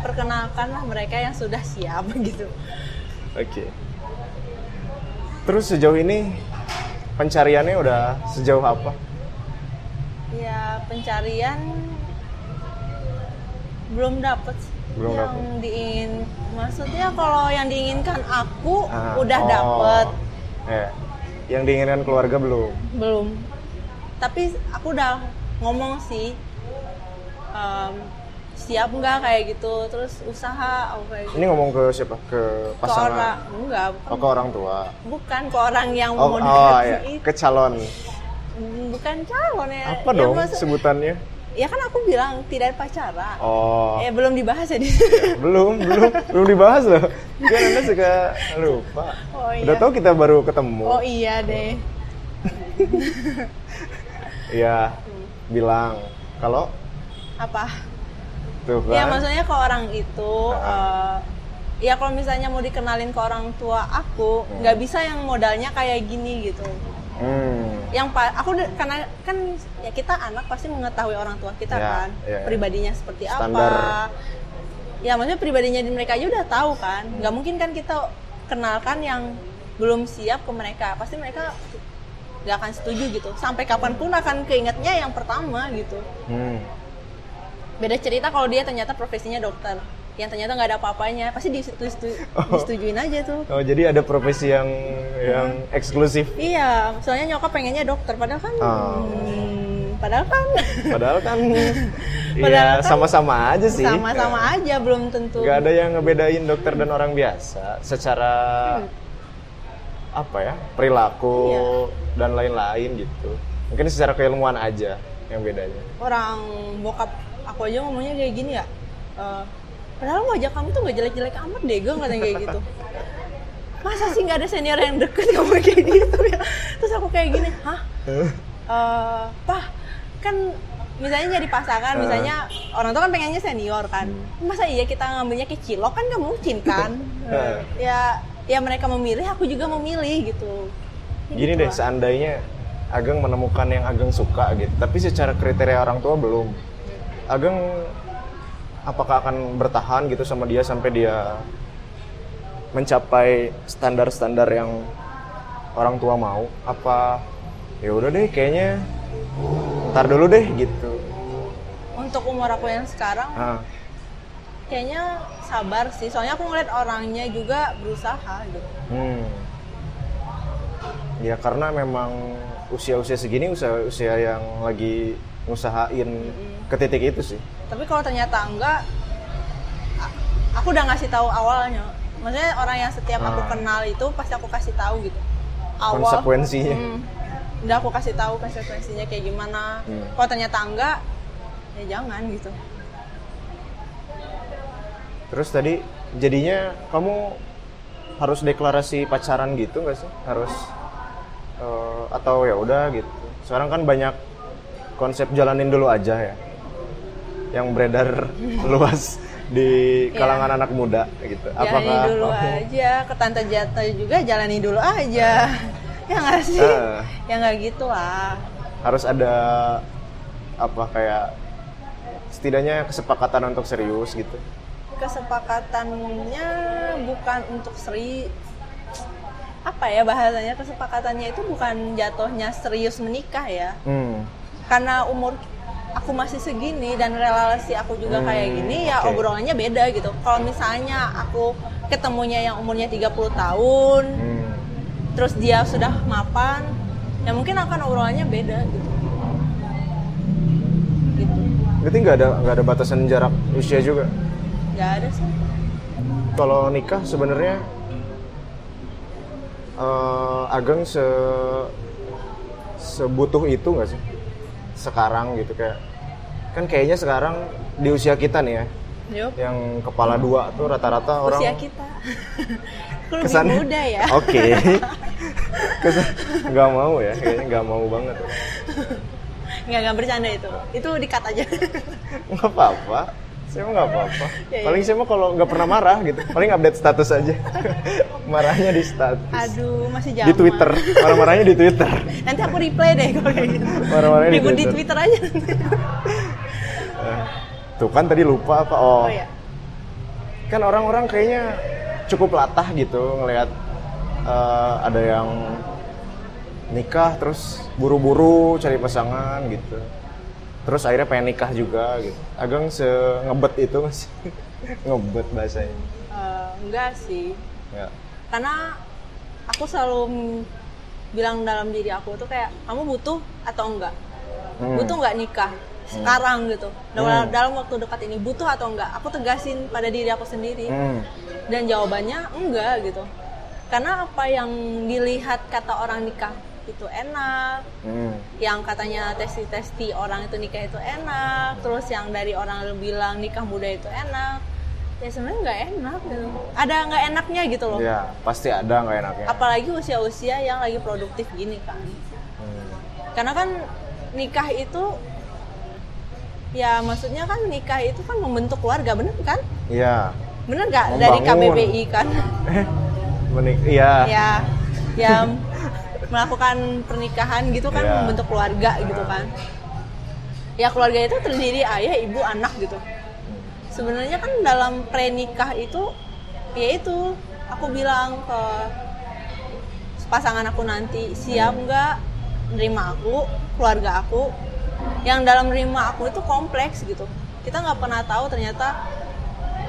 A: perkenalkanlah mereka yang sudah siap [laughs] gitu
B: oke terus sejauh ini pencariannya udah sejauh apa?
A: Ya pencarian belum dapet.
B: Belum
A: yang diingin maksudnya kalau yang diinginkan aku
B: Ah,
A: udah
B: oh.
A: dapet.
B: Ya yang diinginkan keluarga belum?
A: Belum. Tapi aku udah ngomong sih em, siap nggak kayak gitu? Terus usaha aku kayak gitu.
B: ini ngomong ke siapa? Ke
A: ke orang
B: pasangan
A: enggak
B: oh
A: bukan,
B: ke orang tua.
A: Bukan ke orang yang
B: oh,
A: mau
B: oh ya
A: itu.
B: ke calon.
A: Bukan calon ya.
B: Apa
A: Ya,
B: dong
A: maksud-
B: sebutannya?
A: Ya kan aku bilang tidak pacaran
B: oh.
A: Eh belum dibahas ya di
B: belum belum. Belum dibahas loh. Kan anda suka lupa.
A: Oh, iya.
B: udah tahu kita baru ketemu.
A: Oh iya deh. [laughs]
B: Iya, bilang kalau
A: Apa?
B: Tuh kan.
A: Ya maksudnya ke orang itu eh, ya kalau misalnya mau dikenalin ke orang tua aku nggak bisa yang modalnya kayak gini gitu.
B: Hmm,
A: Yang pa- aku karena kan ya kita anak pasti mengetahui orang tua kita
B: Ya,
A: kan
B: ya, ya.
A: pribadinya seperti
B: Standar.
A: apa. Ya maksudnya pribadinya di mereka aja udah tahu kan. Nggak mungkin kan kita kenalkan yang belum siap ke mereka. Pasti mereka nggak akan setuju gitu. Sampai kapan pun akan keingetnya yang pertama gitu.
B: hmm.
A: Beda cerita kalau dia ternyata profesinya dokter yang ternyata nggak ada apa-apanya pasti disetu- disetujuin aja tuh
B: Oh jadi ada profesi yang yang eksklusif.
A: iya soalnya nyokap pengennya dokter padahal kan
B: Oh.
A: hmm, padahal kan
B: Padahal kan, [laughs]
A: Padahal
B: ya
A: kan
B: sama-sama aja sih.
A: sama-sama aja belum tentu
B: Gak ada yang ngebedain dokter dan orang biasa secara apa ya perilaku
A: Iya.
B: dan lain-lain gitu. Mungkin secara keilmuan aja yang bedanya.
A: orang bokap aku aja ngomongnya kayak gini ya eh, padahal wajah kamu tuh nggak jelek-jelek amat deh gue katanya kayak gitu [laughs] masa sih nggak ada senior yang deket kamu kayak gitu ya terus aku kayak gini hah eh pah kan misalnya jadi pasangan
B: Eh.
A: misalnya orang tua kan pengennya senior kan masa iya kita ngambilnya ke cilok kan nggak mungkin kan
B: Eh.
A: ya ya mereka memilih aku juga memilih gitu Ya
B: Gini
A: gitu
B: deh,
A: lah.
B: seandainya Ageng menemukan yang Ageng suka gitu, tapi secara kriteria orang tua belum. Ageng apakah akan bertahan gitu sama dia sampai dia mencapai standar-standar yang orang tua mau apa ya udah deh kayaknya ntar dulu deh gitu
A: Untuk umur aku yang sekarang,
B: ah
A: kayaknya sabar sih. Soalnya aku ngeliat orangnya juga berusaha gitu.
B: hmm. ya karena memang usia-usia segini usia usia yang lagi ngusahain ke titik itu sih
A: Tapi kalau ternyata enggak, aku udah ngasih tahu awalnya. Maksudnya orang yang setiap aku
B: Ah.
A: kenal itu pasti aku kasih tahu gitu. Awal.
B: konsekuensinya
A: Hmm. udah aku kasih tahu konsekuensinya kayak gimana.
B: Hmm.
A: Kalau ternyata enggak, ya jangan gitu.
B: Terus tadi jadinya kamu harus deklarasi pacaran gitu nggak sih? Harus eh, atau ya udah gitu. Sekarang kan banyak konsep jalanin dulu aja ya, yang beredar [laughs] luas di kalangan anak muda gitu.
A: Jalani dulu
B: kamu-
A: aja, ke tante jatuh juga jalani dulu aja. ya nggak sih?
B: Eh.
A: Ya nggak gitu lah.
B: harus ada apa kayak setidaknya kesepakatan untuk serius gitu?
A: Kesepakatannya bukan untuk seri apa ya bahasanya kesepakatannya itu bukan jatuhnya serius menikah ya
B: Hmm.
A: Karena umur aku masih segini dan relasi aku juga
B: Hmm,
A: kayak gini ya
B: oke.
A: obrolannya beda gitu kalau misalnya aku ketemunya yang umurnya 30 tahun
B: Hmm.
A: terus dia sudah mapan ya mungkin akan obrolannya beda gitu gitu
B: Berarti nggak ada nggak ada batasan jarak usia juga?
A: nggak ada sih
B: kalau nikah sebenarnya eh, Ageng se sebutuh itu nggak sih sekarang gitu kayak kan kayaknya sekarang di usia kita nih ya
A: Yup.
B: yang kepala dua tuh rata-rata orang
A: usia kita. [laughs] Lebih
B: kesannya-
A: muda ya. [laughs]
B: Oke. [laughs] Kesan- nggak mau ya kayaknya nggak mau banget.
A: Nggak nggak bercanda itu. Itu dikat aja.
B: Nggak apa-apa saya mah nggak apa-apa. [laughs]
A: Ya, ya.
B: paling saya mah kalau nggak pernah marah gitu. Paling update status aja. [laughs] Marahnya di status.
A: Aduh masih jauh
B: di Twitter. Marah-marahnya di Twitter. [laughs]
A: Nanti aku replay deh kalau kayak gitu.
B: Marah-marahnya di
A: ribut di
B: Twitter.
A: Twitter aja
B: Eh, tuh kan tadi lupa apa oh,
A: oh ya
B: kan orang-orang kayaknya cukup latah gitu ngelihat eh, ada yang nikah terus buru-buru cari pasangan gitu terus akhirnya pengen nikah juga gitu. Agak se ngebet itu masih [laughs] ngebet bahasanya.
A: Eh, enggak sih.
B: Ya
A: karena aku selalu bilang dalam diri aku tuh kayak kamu butuh atau enggak?
B: Hmm.
A: butuh nggak nikah sekarang? gitu. Dalam,
B: Hmm.
A: dalam waktu dekat ini butuh atau enggak? Aku tegasin pada diri aku sendiri.
B: Hmm.
A: dan jawabannya enggak gitu. Karena apa yang dilihat kata orang nikah itu enak.
B: Hmm.
A: yang katanya testi-testi orang itu nikah itu enak. Terus yang dari orang bilang nikah muda itu enak. Ya sebenarnya nggak enak gitu. Ada nggak enaknya gitu loh.
B: Ya pasti ada nggak enaknya.
A: Apalagi usia-usia yang lagi produktif gini kan.
B: Hmm.
A: karena kan nikah itu ya maksudnya kan nikah itu kan membentuk keluarga bener kan?
B: Iya.
A: Bener nggak? Dari. KBBI kan?
B: Eh menik iya.
A: Ya ya melakukan pernikahan gitu kan
B: Iya.
A: membentuk keluarga gitu kan. Ya keluarga itu terdiri ayah ibu anak gitu. Sebenarnya kan dalam prenikah itu ya itu aku bilang ke pasangan aku nanti siap nggak nerima aku keluarga aku? Yang dalam nerima aku itu kompleks gitu. Kita nggak pernah tahu ternyata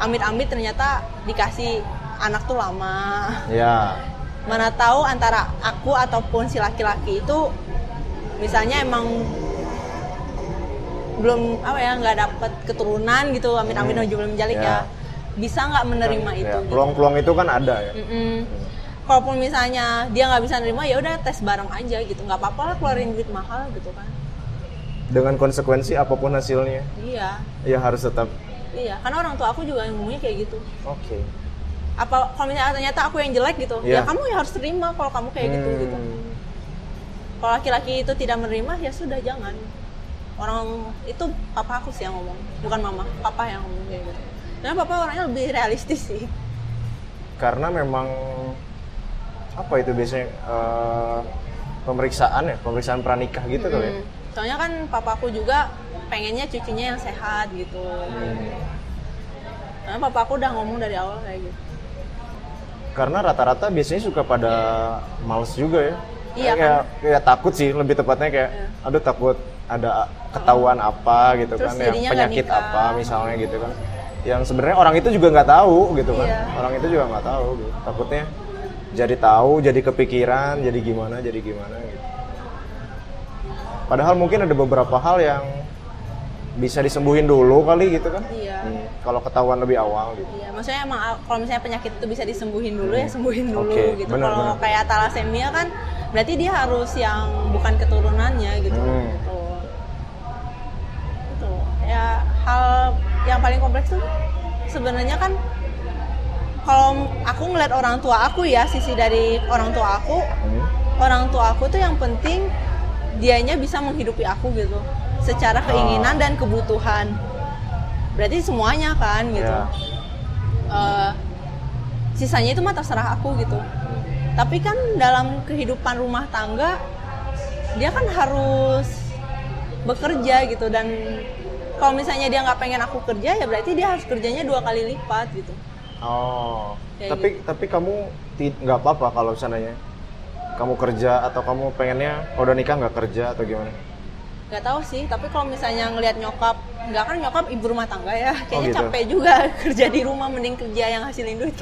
A: amit-amit ternyata dikasih anak tuh lama.
B: Ya
A: mana tahu antara aku ataupun si laki-laki itu misalnya emang belum apa ya nggak dapet keturunan gitu amit-amit
B: Hmm,
A: menuju belum menjalik
B: ya.
A: ya bisa nggak menerima
B: Ya,
A: itu gitu.
B: peluang-peluang itu kan ada ya.
A: Mm-mm. kalaupun misalnya dia nggak bisa nerima ya udah tes bareng aja gitu. Nggak apa-apa lah keluarin duit mahal gitu kan.
B: Dengan konsekuensi apa pun hasilnya.
A: Iya.
B: Ya harus tetap.
A: Iya karena orang tua aku juga ngomongnya kayak gitu.
B: Oke
A: apa kalau misalnya ternyata aku yang jelek gitu
B: Iya.
A: ya kamu ya harus terima kalau kamu kayak gitu gitu
B: Hmm.
A: kalau laki-laki itu tidak menerima ya sudah jangan orang itu papa aku sih yang ngomong bukan mama papa yang ngomong kayak gitu karena papa orangnya lebih realistis sih
B: karena memang apa itu biasanya eh, pemeriksaan ya pemeriksaan pranikah gitu kali ya
A: Mm. soalnya kan papa aku juga pengennya cucunya yang sehat gitu
B: Hmm.
A: karena papa aku udah ngomong dari awal kayak gitu
B: Karena rata-rata biasanya suka pada males juga ya.
A: Iya,
B: kayak, kayak takut sih lebih tepatnya kayak
A: Iya.
B: aduh takut ada ketahuan apa gitu
A: Terus
B: kan
A: nggak
B: penyakit
A: nikah.
B: apa misalnya gitu kan. Yang sebenarnya orang itu juga nggak tahu gitu kan.
A: Iya.
B: Orang itu juga nggak tahu gitu. Takutnya jadi tahu, jadi kepikiran, jadi gimana, jadi gimana gitu. Padahal mungkin ada beberapa hal yang bisa disembuhin dulu kali gitu kan.
A: iya
B: Hmm, kalau ketahuan lebih awal gitu.
A: Iya, maksudnya emang kalau misalnya penyakit itu bisa disembuhin dulu ya sembuhin dulu
B: Hmm. Oke,
A: gitu.
B: benar,
A: Kalau
B: benar.
A: kayak talasemia kan berarti dia harus yang bukan keturunannya gitu.
B: Hmm.
A: Gitu. Gitu. Ya hal yang paling kompleks tuh sebenarnya kan kalau aku ngeliat orang tua aku ya sisi dari orang tua aku,
B: Hmm.
A: orang tua aku tuh yang penting dianya bisa menghidupi aku gitu secara keinginan dan kebutuhan. Berarti semuanya kan gitu.
B: Ya.
A: eh, sisanya itu mah terserah aku gitu. Tapi kan dalam kehidupan rumah tangga dia kan harus bekerja gitu. Dan kalau misalnya dia nggak pengen aku kerja ya berarti dia harus kerjanya dua kali lipat gitu.
B: Oh,
A: Kayak
B: tapi tapi kamu nggak apa-apa kalau seandainya kamu kerja atau kamu pengennya kalau udah nikah nggak kerja atau gimana?
A: Nggak tahu sih tapi kalau misalnya ngelihat nyokap nggak kan nyokap ibu rumah tangga ya kayaknya
B: gitu.
A: capek juga [laughs] kerja di rumah mending kerja yang hasilin duit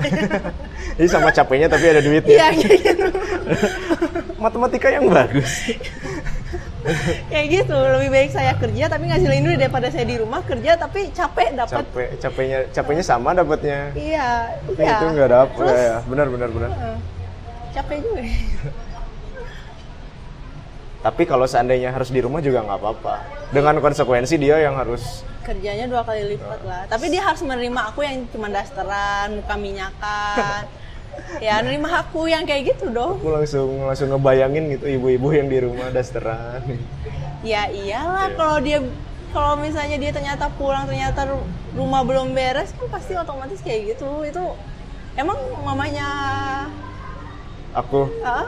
A: [laughs]
B: Jadi sama capeknya tapi ada
A: iya
B: duitnya.
A: kayak gitu [laughs]
B: Matematika yang bagus.
A: kayak gitu lebih baik saya kerja tapi ngasilin duit daripada saya di rumah kerja tapi capek dapat
B: Capek capeknya capeknya sama dapatnya.
A: iya
B: Tapi
A: iya
B: itu nggak dapet
A: Terus,
B: ya. Benar benar benar.
A: eh, capek juga
B: Tapi kalau seandainya harus di rumah juga nggak apa-apa. Dengan konsekuensi dia yang harus
A: kerjanya dua kali lipat lah. Tapi dia harus menerima aku yang cuma dasteran muka minyakan. [laughs] Ya nerima aku yang kayak gitu dong.
B: Aku langsung langsung ngebayangin gitu ibu-ibu yang di rumah dasteran.
A: ya iyalah.
B: Iya.
A: kalau dia kalau misalnya dia ternyata pulang ternyata ru- rumah belum beres kan pasti otomatis kayak gitu. Itu emang mamanya
B: Aku?
A: Ah,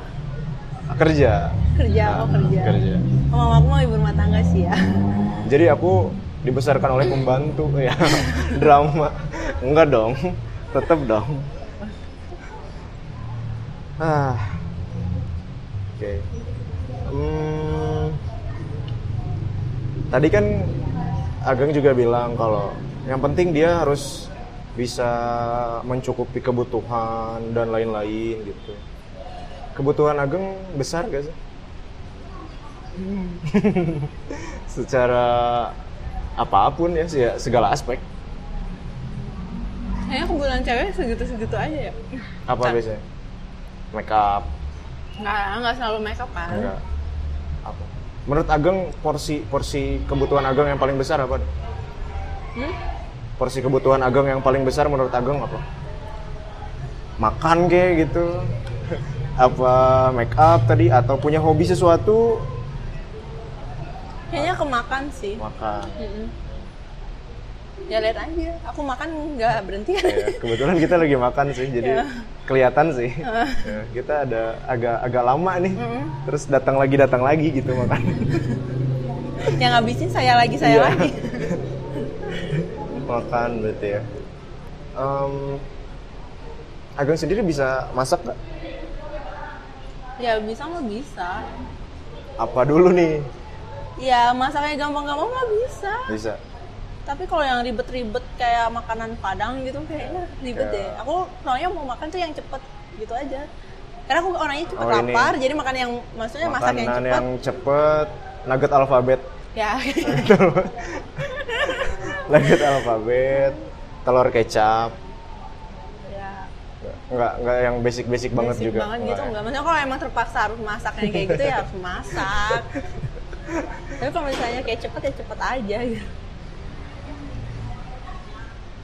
B: kerja.
A: kerja apa kerja.
B: Kerja.
A: mama aku mau ibu rumah tangga sih ya. [laughs]
B: Jadi aku dibesarkan oleh pembantu ya. [laughs] Drama. Enggak dong. Tetap dong. Ah. Oke. Hmm, tadi kan Ageng juga bilang kalau yang penting dia harus bisa mencukupi kebutuhan dan lain-lain gitu kebutuhan Ageng besar gak sih? [laughs] Secara apa pun ya se- segala aspek.
A: Kayaknya kebutuhan cewek segitu-segitu aja ya.
B: Apa biasanya? Make up
A: nggak nggak selalu makeup kan.
B: Enggak apa? Menurut Ageng porsi porsi kebutuhan Ageng yang paling besar apa?
A: Hmm?
B: porsi kebutuhan Ageng yang paling besar menurut Ageng apa? Makan kayak gitu apa make up tadi atau punya hobi sesuatu
A: kayaknya kemakan sih
B: makan
A: Mm-mm. ya lihat aja aku makan nggak berhenti kan
B: Ya, kebetulan kita lagi makan sih, jadi
A: Ya.
B: kelihatan sih. Ya, kita ada agak agak lama nih,
A: Mm-mm.
B: terus datang lagi datang lagi gitu makan. [laughs]
A: yang ngabisin saya lagi saya
B: Iya.
A: lagi [laughs]
B: makan berarti ya. Ageng sendiri bisa masak nggak?
A: Ya bisa mah bisa
B: Apa dulu nih?
A: ya masaknya gampang-gampang mah bisa
B: Bisa.
A: tapi kalau yang ribet-ribet kayak makanan padang gitu kayaknya ribet
B: Ya.
A: deh aku soalnya mau makan tuh yang cepet gitu aja karena aku orangnya cepet
B: Oh, ini.
A: lapar jadi makan yang maksudnya masak yang
B: Makanan
A: cepet
B: yang cepet, nugget alfabet.
A: ya [laughs]
B: nugget alfabet, telur kecap.
A: Ya
B: Nggak nggak yang basic-basic banget
A: basic
B: juga.
A: banget
B: Nggak
A: gitu
B: ya?
A: enggak maksudnya kalau emang terpaksa harus masak yang kayak gitu ya harus masak [laughs] tapi kalau misalnya kayak cepet ya cepet aja gitu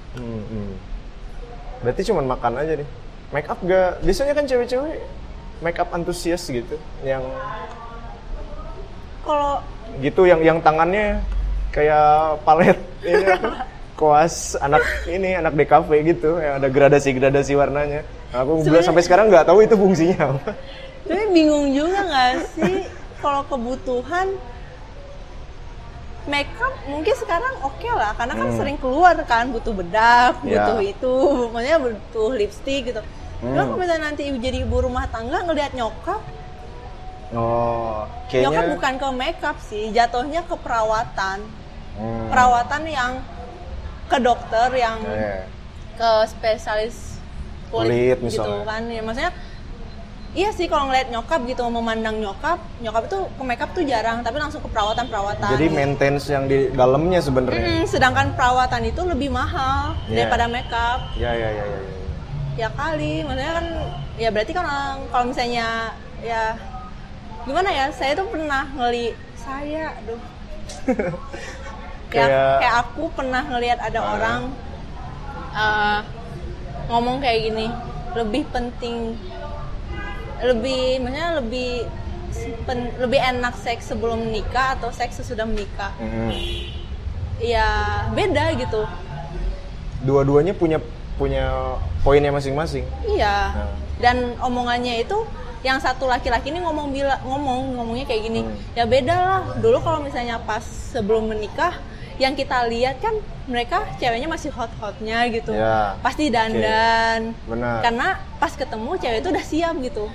B: Hmm, hmm. Berarti cuma makan aja nih. Make up gak? Biasanya kan cewek-cewek make up antusias gitu, yang
A: kalau
B: gitu yang yang tangannya kayak palet [laughs] ini koas anak ini anak DKV gitu yang ada gradasi-gradasi warnanya. Aku bilang
A: Sebenarnya-
B: sampai sekarang nggak tahu itu fungsinya apa.
A: tapi bingung juga nggak sih kalau kebutuhan makeup mungkin sekarang oke lah karena kan
B: Hmm.
A: sering keluar kan butuh bedak
B: Ya.
A: butuh itu maksudnya butuh lipstick gitu
B: Hmm.
A: Cuma kalau misalnya nanti ibu jadi ibu rumah tangga ngelihat nyokap
B: Oh,
A: nyokap bukan ke makeup sih jatuhnya ke perawatan
B: Hmm.
A: perawatan yang ke dokter yang
B: Iya.
A: ke spesialis
B: Kulit
A: kulit, gitu
B: misalnya.
A: kan ya maksudnya iya sih kalau ngeliat nyokap gitu memandang nyokap nyokap itu ke makeup tuh jarang tapi langsung ke perawatan perawatan
B: Jadi maintenance yang di dalamnya sebenarnya.
A: sedangkan perawatan itu lebih mahal
B: Iya.
A: daripada makeup
B: Ya ya ya ya. ya.
A: ya kali maksudnya kan ya berarti kan orang- kalau misalnya ya gimana ya saya tuh pernah ngeli saya aduh [laughs] ya
B: Kayak-
A: kayak aku pernah ngelihat ada
B: Ah.
A: orang eh, ngomong kayak gini lebih penting lebih maksudnya lebih pen- lebih enak seks sebelum menikah atau seks sesudah menikah
B: Hmm.
A: ya beda gitu
B: Dua-duanya punya punya poinnya masing-masing.
A: Iya.
B: Nah.
A: Dan omongannya itu yang satu laki-laki ini ngomong bila ngomong ngomongnya kayak gini.
B: Hmm.
A: Ya beda lah. Dulu kalau misalnya pas sebelum menikah yang kita lihat kan mereka ceweknya masih hot-hotnya gitu.
B: Ya.
A: Pasti dandan.
B: Benar.
A: Karena pas ketemu cewek itu udah siap gitu.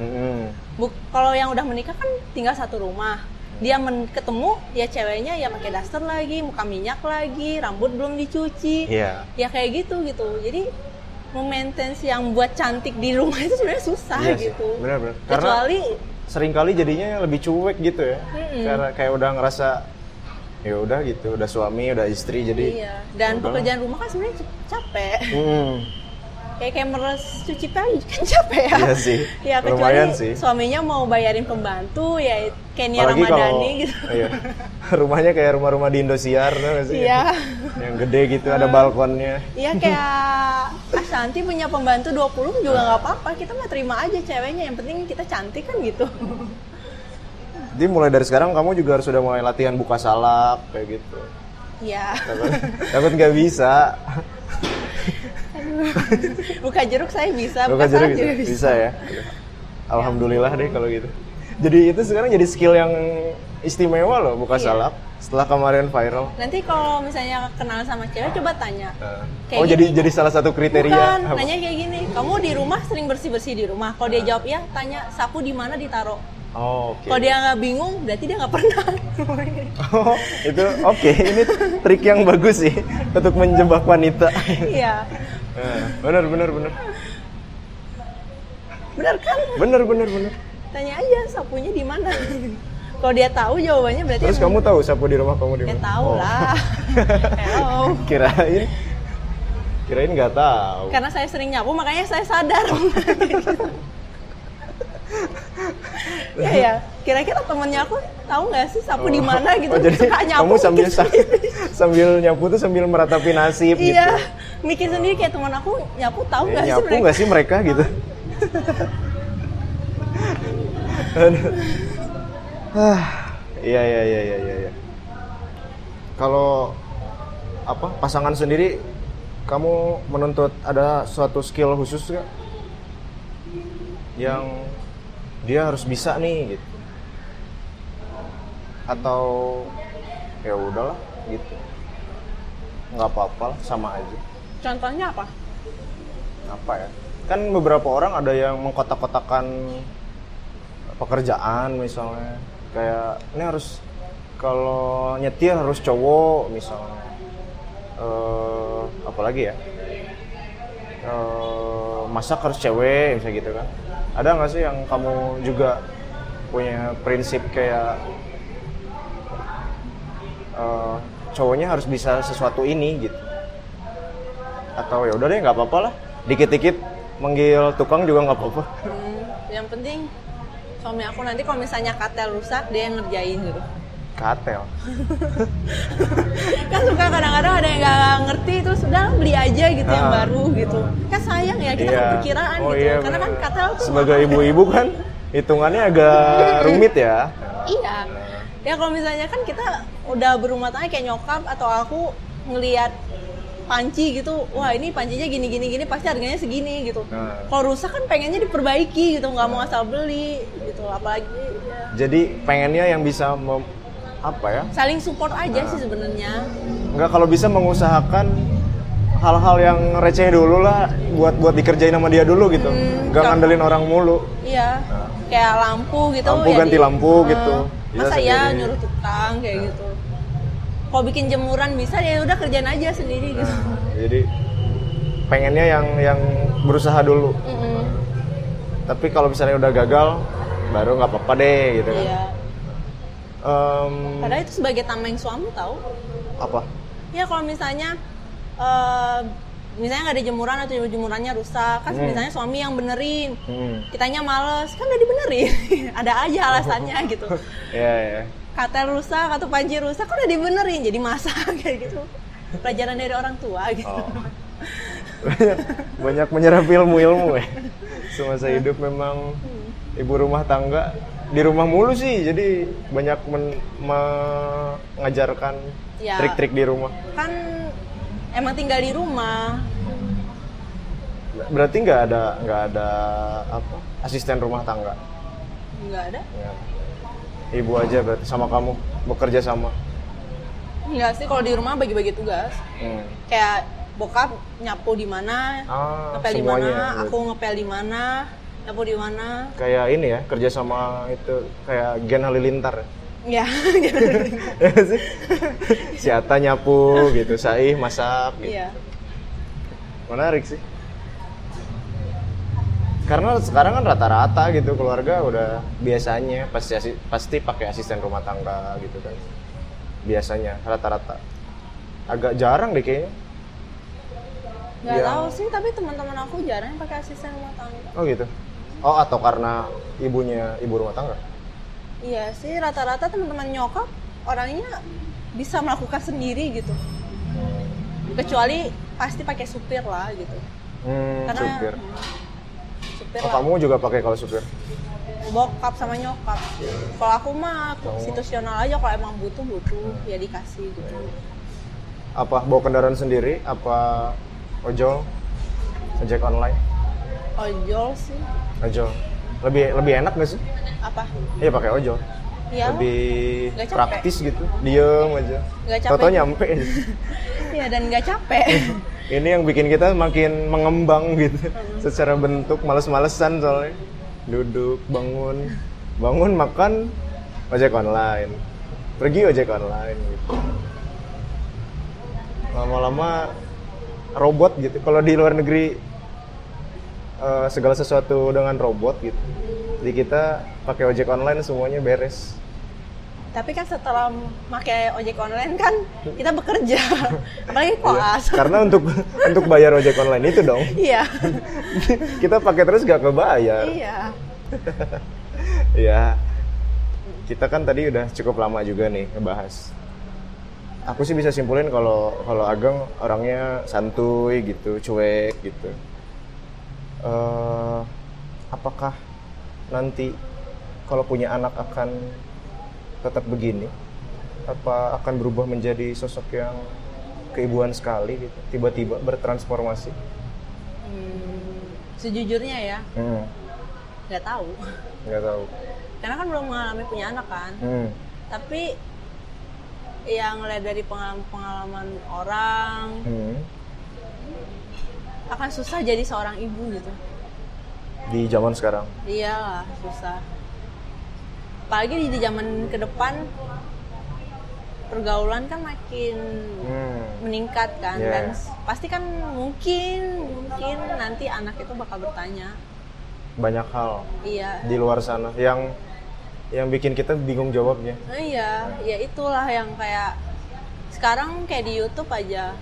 B: Mm-mm.
A: Bu- kalau yang udah menikah kan tinggal satu rumah. Dia men- ketemu ya ceweknya ya pakai daster lagi, muka minyak lagi, rambut belum dicuci
B: Iya.
A: ya kayak gitu gitu jadi memaintain yang buat cantik di rumah itu sebenarnya susah
B: Iya sih,
A: gitu
B: benar-benar. Karena
A: kecuali
B: sering kali jadinya lebih cuek gitu ya.
A: Mm-mm.
B: Karena kayak udah ngerasa ya udah gitu, udah suami, udah istri jadi.
A: iya dan
B: Udahlah.
A: pekerjaan rumah kan sebenarnya capek
B: Mm. [laughs]
A: kayak kayak meres cuci piring [laughs] kan capek ya
B: Iya sih.
A: ya kecuali
B: Lumayan sih.
A: suaminya mau bayarin pembantu ya kayak Nia
B: Apalagi kalau
A: Ramadhani gitu [laughs]
B: iya. rumahnya kayak rumah-rumah di Indosiar gak sih?
A: Iya.
B: Yang gede gitu ada balkonnya.
A: Iya kayak Ashanti punya pembantu 20 juga nggak apa-apa kita mah terima aja ceweknya yang penting kita cantik kan gitu
B: Jadi mulai dari sekarang kamu juga harus sudah mulai latihan buka salak kayak gitu.
A: Iya
B: Takut, takut nggak bisa.
A: buka jeruk saya bisa
B: Buka jeruk
A: salad
B: gitu.
A: juga
B: Bisa ya. Alhamdulillah deh kalau gitu. Jadi itu sekarang jadi skill yang istimewa loh buka
A: Iya.
B: salak. Setelah kemarin viral.
A: Nanti kalau misalnya kenal sama cewek coba tanya. Kayak
B: oh jadi
A: gini.
B: jadi salah satu kriteria.
A: Bukan,
B: apa?
A: nanya kayak gini. Kamu di rumah sering bersih-bersih di rumah. Kalau dia jawab ya, tanya sapu di mana ditaruh.
B: Oh, oke.
A: Kalau dia nggak bingung, berarti dia nggak pernah.
B: Oh, itu oke. Ini trik yang bagus sih untuk menjebak wanita.
A: Iya.
B: Nah, bener bener bener
A: Benar kan?
B: bener bener bener.
A: Tanya aja sapunya di mana. Kalau dia tahu jawabannya berarti
B: Terus kamu tahu sapu di rumah kamu di
A: ya
B: mana?
A: tahu
B: Oh.
A: lah. [laughs]
B: Kirain kirain nggak tahu.
A: Karena saya sering nyapu makanya saya sadar. [laughs] ya ya. Kira-kira temennya aku tahu nggak sih sapu di mana gitu?
B: Oh, jadi
A: Suka nyapu.
B: kamu sambil
A: sendiri. [laughs]
B: sambil nyapu tuh sambil meratapi nasib gitu.
A: Iya, mikir sendiri kayak teman aku nyapu tahu
B: Eh,
A: nggak sih
B: nyapu nggak sih mereka gitu? [laughs] Ah, iya iya iya iya iya. iya. Kalau apa pasangan sendiri kamu menuntut ada suatu skill khusus nggak yang dia harus bisa nih gitu. Atau ya udahlah gitu. Nggak apa-apa lah, sama aja.
A: Contohnya apa?
B: apa ya? Kan beberapa orang ada yang mengkotak-kotakan pekerjaan misalnya. Kayak ini harus kalau nyetir harus cowok misalnya. Eh apalagi ya? Eh masak harus cewek misalnya gitu kan ada nggak sih yang kamu juga punya prinsip kayak eh, cowoknya harus bisa sesuatu ini gitu? Atau ya udah deh nggak apa-apa lah. Dikit-dikit manggil tukang juga nggak apa-apa.
A: Hmm, yang penting suami aku nanti kalau misalnya katel rusak dia yang ngerjain gitu.
B: katel [laughs]
A: Kan suka kadang-kadang ada yang nggak ngerti itu sudah beli aja gitu yang
B: Ah.
A: baru gitu. Kan sayang ya kita
B: Iya.
A: kan perkiraan
B: Oh,
A: gitu.
B: iya,
A: Karena kan katel tuh
B: sebagai ibu-ibu kan hitungannya agak [laughs] rumit ya
A: Iya. Ya kalau misalnya kan kita udah berumah tangga kayak nyokap atau aku ngelihat panci gitu, wah ini pancinya gini gini gini pasti harganya segini gitu.
B: Nah.
A: Kalau rusak kan pengennya diperbaiki gitu, nggak mau asal beli gitu. Apalagi ya.
B: jadi pengennya yang bisa mem- apa ya?
A: Saling support aja
B: Ah.
A: sih sebenarnya.
B: Nggak kalau bisa mengusahakan hal-hal yang receh dulu lah buat buat dikerjain sama dia dulu gitu.
A: Hmm,
B: nggak ngandelin orang mulu.
A: Iya kayak lampu gitu
B: Lampu
A: ya
B: ganti
A: di-
B: lampu
A: Eh,
B: gitu. Bisa
A: masa ya nyuruh tukang kayak gitu. Kalau bikin jemuran bisa ya udah kerjain aja sendiri gitu.
B: Nah, [laughs] jadi pengennya yang yang berusaha dulu.
A: Mm-mm.
B: tapi kalau misalnya udah gagal baru nggak apa-apa deh gitu kan.
A: Iya
B: Em,
A: padahal itu sebagai tameng suami tahu.
B: Apa?
A: Ya kalau misalnya eh, misalnya nggak ada jemuran atau jemurannya rusak kan
B: Hmm.
A: misalnya suami yang benerin
B: hmm.
A: kitanya males kan udah dibenerin. [laughs] Ada aja alasannya [laughs] gitu.
B: Ya ya
A: katel rusak atau panci rusak kan udah dibenerin jadi masak [laughs] kayak gitu. Pelajaran dari orang tua gitu.
B: Oh. banyak, banyak menyerap ilmu-ilmu ya. Semasa hidup memang ibu rumah tangga di rumah mulu sih jadi banyak men- mengajarkan
A: Ya.
B: trik-trik di rumah
A: kan emang tinggal di rumah
B: berarti nggak ada nggak ada apa asisten rumah tangga
A: nggak ada
B: Ya. ibu aja berarti sama kamu bekerja sama
A: nggak sih kalau di rumah bagi-bagi tugas
B: Hmm.
A: kayak bokap nyapu di mana
B: ah
A: ngepel di mana
B: berarti.
A: aku ngepel di mana nyapu di mana?
B: Kayak ini ya kerja sama itu kayak Gen Halilintar
A: ya.
B: Ya [laughs] sih? [laughs] si Ata nyapu gitu Saih masak gitu.
A: iya.
B: Menarik sih. Karena sekarang kan rata-rata gitu keluarga udah biasanya pasti pasti pakai asisten rumah tangga gitu kan. Biasanya rata-rata. Agak jarang deh kayaknya.
A: Nggak
B: Yang-
A: tahu sih tapi teman-teman aku jarang yang pakai asisten rumah tangga.
B: Oh gitu oh atau karena ibunya ibu rumah tangga?
A: Iya sih rata-rata teman-teman nyokap orangnya bisa melakukan sendiri gitu. Kecuali pasti pakai supir lah gitu.
B: Hmm,
A: karena
B: supir.
A: Supir
B: oh,
A: lah.
B: kamu juga pakai kalau supir?
A: Bokap sama nyokap. Kalau aku mah aku
B: Oh.
A: situasional aja kalau emang butuh butuh. Ya dikasih gitu.
B: Apa bawa kendaraan sendiri? Apa ojol? Ojek online?
A: Ojol sih
B: ojol. Lebih lebih enak gak sih?
A: Apa?
B: Iya pakai ojol.
A: Ya
B: lebih praktis gitu. Diem aja. Toto nyampe. [laughs]
A: Ya dan nggak capek. [laughs]
B: Ini yang bikin kita makin mengembang gitu. [laughs] Secara bentuk males-malesan soalnya. Duduk bangun. Bangun makan ojek online. Pergi ojek online gitu. Lama-lama robot gitu. Kalau di luar negeri eh, segala sesuatu dengan robot gitu. Di kita pakai ojek online semuanya beres.
A: Tapi kan setelah pakai ojek online kan kita bekerja. [laughs] Apalagi koas.
B: karena untuk untuk bayar ojek online itu dong.
A: Iya. [laughs]
B: Kita pakai terus gak kebayar.
A: Iya. [laughs]
B: Ya kita kan tadi udah cukup lama juga nih ngebahas. Aku sih bisa simpulin kalau kalau Ageng orangnya santuy gitu cuek gitu Eh, apakah nanti kalau punya anak akan tetap begini? Apa akan berubah menjadi sosok yang keibuan sekali gitu tiba-tiba bertransformasi?
A: Hmm, sejujurnya ya.
B: Hmm,
A: nggak tahu.
B: Nggak tahu.
A: Karena kan belum mengalami punya anak kan.
B: Hmm,
A: tapi yang ngeliat dari pengalaman-pengalaman orang
B: hmm.
A: Akan susah jadi seorang ibu gitu
B: di zaman sekarang
A: iyalah susah apalagi di, zaman ke depan pergaulan kan makin
B: hmm.
A: meningkat kan
B: Yeah.
A: dan pasti kan mungkin mungkin nanti anak itu bakal bertanya
B: banyak hal
A: iya
B: di luar sana yang yang bikin kita bingung jawabnya.
A: Nah, iya ya itulah yang kayak sekarang kayak di YouTube aja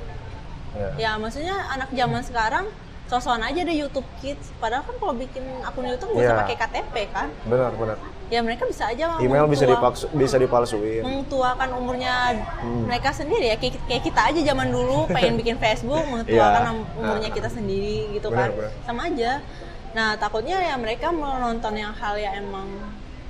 B: Ya.
A: ya maksudnya anak zaman sekarang sosokan aja deh YouTube Kids padahal kan kalau bikin akun YouTube usah
B: Iya.
A: pakai KTP kan
B: Benar, benar.
A: ya mereka bisa aja
B: Email bisa dipaksu, bisa dipalsuin.
A: mengtuakan umurnya
B: Hmm.
A: mereka sendiri ya kayak, kayak kita aja zaman dulu [laughs] pengen bikin Facebook mengtuakan
B: Iya.
A: am- umurnya kita sendiri gitu
B: Benar,
A: kan
B: benar.
A: sama aja nah takutnya ya mereka menonton yang hal yang emang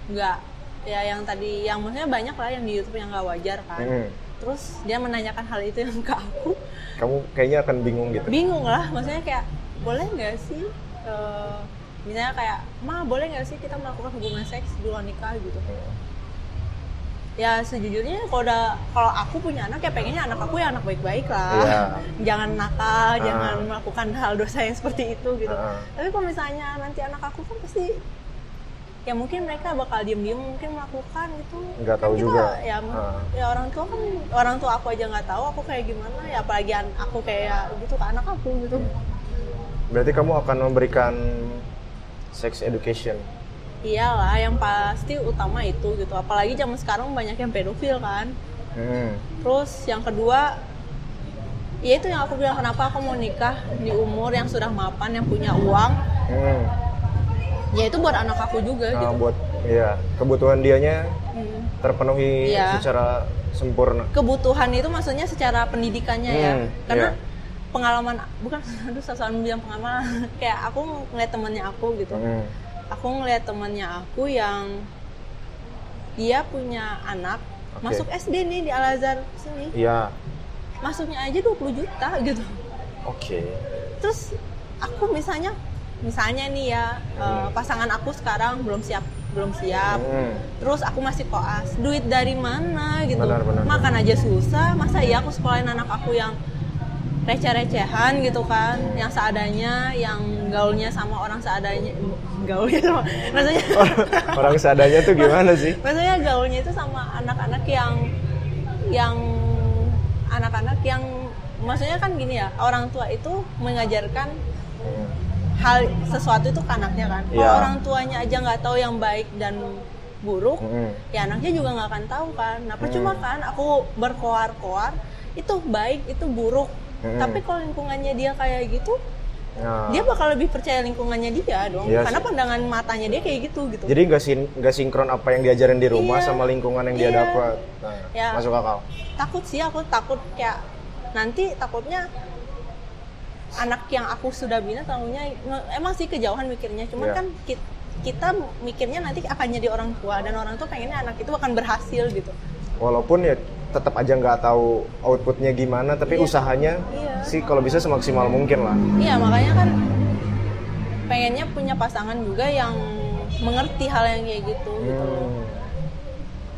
A: nggak ya yang tadi yang maksudnya banyak lah yang di YouTube yang nggak wajar kan
B: Hmm.
A: Terus dia menanyakan hal itu yang ke aku
B: Kamu kayaknya akan bingung gitu.
A: bingung lah maksudnya kayak boleh nggak sih eh, misalnya kayak ma boleh nggak sih kita melakukan hubungan seks di luar nikah gitu
B: Hmm.
A: ya sejujurnya kalau udah kalau aku punya anak ya pengennya anak aku ya anak baik-baik lah
B: Iya.
A: jangan nakal
B: Ah.
A: jangan melakukan hal dosa yang seperti itu gitu
B: Ah.
A: tapi kalau misalnya nanti anak aku kan pasti ya mungkin mereka bakal diem-diem mungkin melakukan gitu
B: Nggak
A: Kan
B: tahu
A: kita,
B: juga.
A: ya
B: Ah.
A: ya orang tua kan orang tua aku aja nggak tahu aku kayak gimana ya apalagi aku kayak gitu ke anak aku gitu
B: Berarti kamu akan memberikan sex education.
A: iyalah yang pasti utama itu gitu apalagi zaman sekarang banyak yang pedofil kan
B: Hmm.
A: Terus yang kedua, ya itu yang aku bilang kenapa aku mau nikah di umur yang sudah mapan, yang punya uang.
B: Hmm.
A: Ya itu buat anak aku juga
B: Nah,
A: gitu.
B: buat ya kebutuhan dianya
A: Hmm.
B: terpenuhi
A: Iya.
B: secara sempurna.
A: Kebutuhan itu maksudnya secara pendidikannya ya.
B: Hmm,
A: Karena
B: iya.
A: pengalaman bukan [laughs] aduh selalu bilang pengalaman [laughs] kayak aku ngeliat temannya aku gitu.
B: Hmm.
A: Aku ngeliat temannya aku yang dia punya anak
B: Oke.
A: masuk SD nih di Al Azhar sini.
B: Iya.
A: Masuknya aja 20 juta gitu.
B: Oke.
A: terus aku misalnya misalnya nih ya eh, pasangan aku sekarang belum siap belum siap
B: Hmm.
A: terus aku masih koas duit dari mana gitu
B: Benar, benar,
A: makan aja susah masa iya aku sekolahin anak aku yang receh-recehan gitu kan yang seadanya yang gaulnya sama orang seadanya gaulnya sama maksudnya [laughs]
B: Orang seadanya tuh gimana sih?
A: maksudnya gaulnya itu sama anak-anak yang yang anak-anak yang maksudnya kan gini ya orang tua itu mengajarkan
B: Hmm.
A: Hal sesuatu itu ke anaknya kan kalau
B: Iya.
A: orang tuanya aja nggak tahu yang baik dan buruk
B: Hmm.
A: ya anaknya juga nggak akan tahu kan nah percuma kan aku berkoar-koar itu baik itu buruk
B: Hmm.
A: tapi kalau lingkungannya dia kayak gitu
B: Nah,
A: dia bakal lebih percaya lingkungannya dia dong
B: Iya
A: karena
B: sih.
A: pandangan matanya dia kayak gitu gitu
B: jadi nggak sin nggak sinkron apa yang diajarin di rumah
A: Iya.
B: sama lingkungan yang dia
A: Iya.
B: dapat. Nah,
A: Ya.
B: masuk akal.
A: takut sih aku takut kayak nanti takutnya anak yang aku sudah bina tahunya emang sih kejauhan mikirnya cuman
B: Iya.
A: kan ki- kita mikirnya nanti akan jadi orang tua dan orang tua pengennya anak itu akan berhasil gitu
B: Walaupun ya tetap aja nggak tahu outputnya gimana, tapi
A: Iya.
B: usahanya
A: Iya.
B: sih kalau bisa semaksimal mungkin lah.
A: iya makanya kan pengennya punya pasangan juga yang mengerti hal yang kayak gitu gitu.
B: Hmm.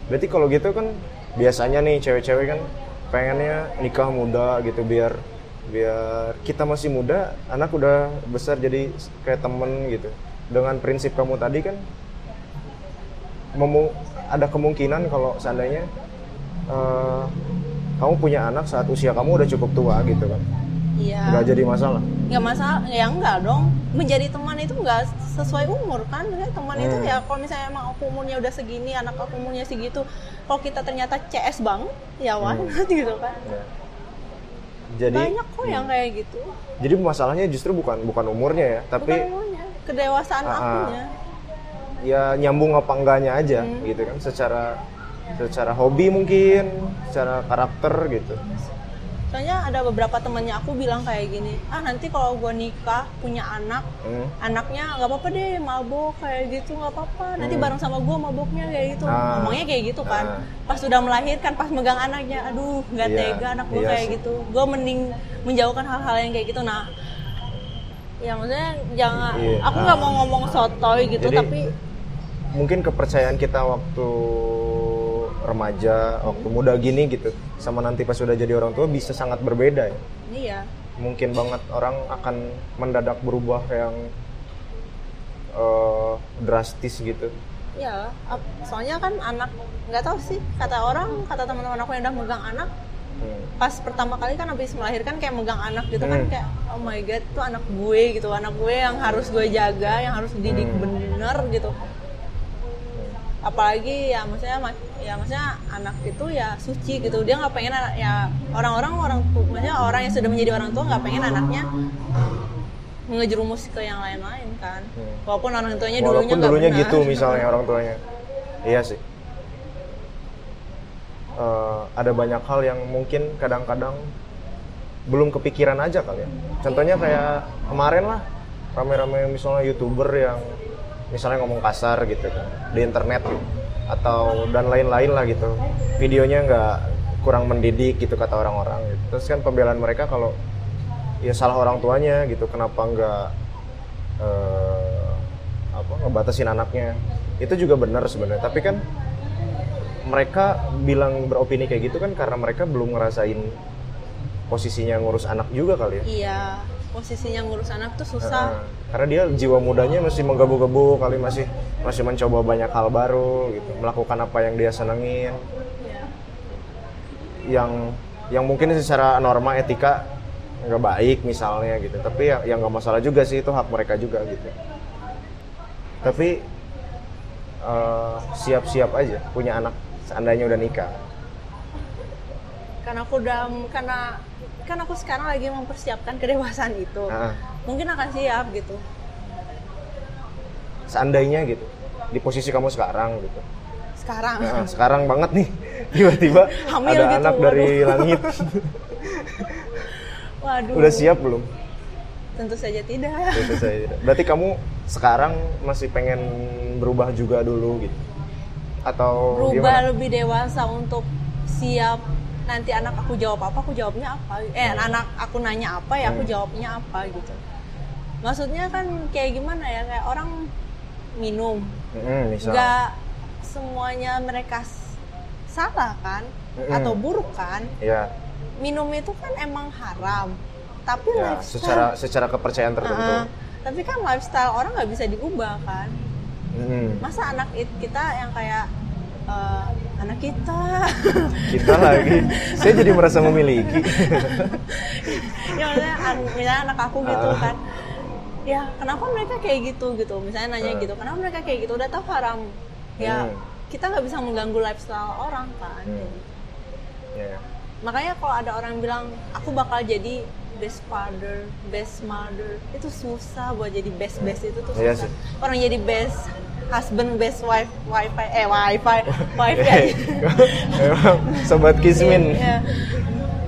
B: Berarti kalau gitu kan biasanya nih cewek-cewek kan pengennya nikah muda gitu biar biar kita masih muda, anak udah besar jadi kayak temen gitu. Dengan prinsip kamu tadi kan memu- ada kemungkinan kalau seandainya eh, kamu punya anak saat usia kamu udah cukup tua gitu kan,
A: iya
B: nggak jadi masalah.
A: nggak masalah ya enggak dong menjadi teman itu nggak sesuai umur kan Maksudnya teman itu
B: Hmm.
A: ya kalau misalnya emang aku umurnya udah segini anak aku umurnya segitu kalau kita ternyata CS banget ya why
B: Hmm. [laughs]
A: gitu kan
B: Ya. Jadi
A: banyak kok yang kayak gitu
B: jadi masalahnya justru bukan bukan umurnya ya, tapi
A: bukan umurnya kedewasaan
B: ah.
A: akunya
B: ya nyambung apa enggaknya aja
A: Hmm.
B: gitu kan secara secara hobi mungkin secara karakter gitu
A: soalnya ada beberapa temannya aku bilang kayak gini ah nanti kalau gue nikah punya anak
B: Hmm.
A: anaknya nggak apa-apa deh mabok kayak gitu nggak apa-apa nanti
B: Hmm.
A: bareng sama gue maboknya kayak gitu
B: Ah.
A: ngomongnya kayak gitu kan
B: Ah.
A: pas sudah melahirkan pas megang anaknya aduh nggak
B: Iya,
A: tega anak gue
B: iya
A: kayak
B: sih.
A: gitu gue mending menjauhkan hal-hal yang kayak gitu nah ya maksudnya jangan
B: Iya.
A: aku nggak mau ngomong sotoy gitu
B: Jadi-
A: tapi
B: mungkin kepercayaan kita waktu remaja waktu muda gini gitu sama nanti pas sudah jadi orang tua bisa sangat berbeda ya
A: iya
B: mungkin banget orang akan mendadak berubah yang eh, drastis gitu
A: ya ap- soalnya kan anak nggak tahu sih kata orang kata teman-teman aku yang udah megang anak
B: Hmm.
A: pas pertama kali kan habis melahirkan kayak megang anak gitu kan
B: Hmm.
A: kayak oh my god itu anak gue gitu anak gue yang harus gue jaga yang harus dididik
B: Hmm.
A: bener gitu apalagi ya maksudnya ma- ya maksudnya anak itu ya suci gitu. Dia nggak pengen anak ya orang-orang orang maksudnya orang yang sudah menjadi orang tua nggak pengen anaknya ngejerumus ke yang lain-lain kan.
B: Hmm.
A: walaupun orang tuanya dulunya
B: walaupun dulunya
A: benar.
B: gitu misalnya orang tuanya. Iya sih. Eh, ada banyak hal yang mungkin kadang-kadang belum kepikiran aja kali ya. Contohnya kayak kemarin lah rame-rame misalnya youtuber yang misalnya ngomong kasar gitu di internet atau dan lain-lain lah gitu videonya nggak kurang mendidik gitu kata orang-orang gitu. terus kan pembelaan mereka kalau ya salah orang tuanya gitu kenapa nggak eh, apa ngebatasin anaknya itu juga benar sebenarnya tapi kan mereka bilang beropini kayak gitu kan karena mereka belum ngerasain posisinya ngurus anak juga kali ya.
A: iya posisinya ngurus anak tuh susah
B: Heeh. karena dia jiwa mudanya masih menggebu-gebu kali masih masih mencoba banyak hal baru gitu, melakukan apa yang dia senengin,
A: Iya.
B: yang yang mungkin secara norma etika nggak baik misalnya gitu, tapi ya yang nggak masalah juga sih itu hak mereka juga gitu. Tapi eh, siap-siap aja punya anak seandainya udah nikah.
A: karena aku udah karena kan aku sekarang lagi mempersiapkan kedewasaan itu mungkin akan siap gitu
B: seandainya gitu di posisi kamu sekarang gitu.
A: sekarang
B: Nah, sekarang banget nih [laughs] tiba-tiba [laughs]
A: Hamil
B: ada
A: gitu,
B: anak dari [laughs] langit.
A: waduh
B: Udah siap belum?
A: tentu saja tidak
B: Itu saya. Berarti kamu sekarang masih pengen berubah juga dulu gitu? Atau
A: berubah
B: gimana?
A: lebih dewasa untuk siap nanti anak aku jawab apa aku jawabnya apa. Eh
B: Hmm.
A: anak aku nanya apa ya aku jawabnya apa gitu. Maksudnya kan kayak gimana ya kayak orang minum.
B: Mm,
A: nggak semuanya mereka salah kan?
B: Mm-mm.
A: atau buruk kan?
B: Ya,
A: minum itu kan emang haram. Tapi
B: ya
A: lifestyle
B: secara secara kepercayaan tertentu.
A: Ah, tapi kan lifestyle orang nggak bisa diubah kan?
B: Mm,
A: masa anak it- kita yang kayak eh, anak kita
B: kita lagi. Saya jadi merasa memiliki. [laughs]
A: ya maksudnya misalnya anak aku gitu
B: Ah.
A: kan ya kenapa mereka kayak gitu gitu misalnya nanya
B: Ah.
A: gitu kenapa mereka kayak gitu udah tahu haram ya
B: Hmm.
A: kita nggak bisa mengganggu lifestyle orang kan
B: Hmm. Ya.
A: makanya kalau ada orang bilang aku bakal jadi best father best mother itu susah buat jadi best best itu tuh susah
B: Iya sih.
A: orang jadi best husband best wife wifi eh wifi [laughs] ya
B: Memang sobat Kismin.
A: Iya.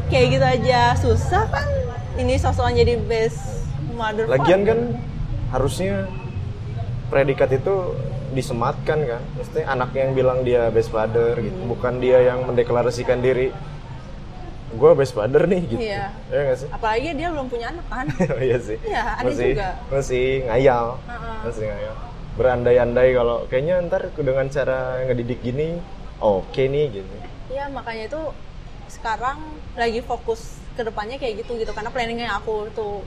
A: kayak gitu aja susah kan ini sosokan jadi best mother
B: Lagian kan harusnya predikat itu disematkan kan. Maksudnya anak yang bilang dia best father gitu,
A: Hmm.
B: bukan dia yang mendeklarasikan diri gue best father nih gitu.
A: Iya.
B: Ya nggak sih?
A: apalagi dia belum punya anak kan [laughs]
B: iya sih.
A: Iya, ada
B: masih,
A: juga.
B: Masih ngayal.
A: Heeh.
B: Masih ngayal. Berandai-andai kalau kayaknya ntar dengan cara ngedidik gini oke nih gitu.
A: Iya makanya itu sekarang lagi fokus ke depannya kayak gitu gitu karena planningnya aku tuh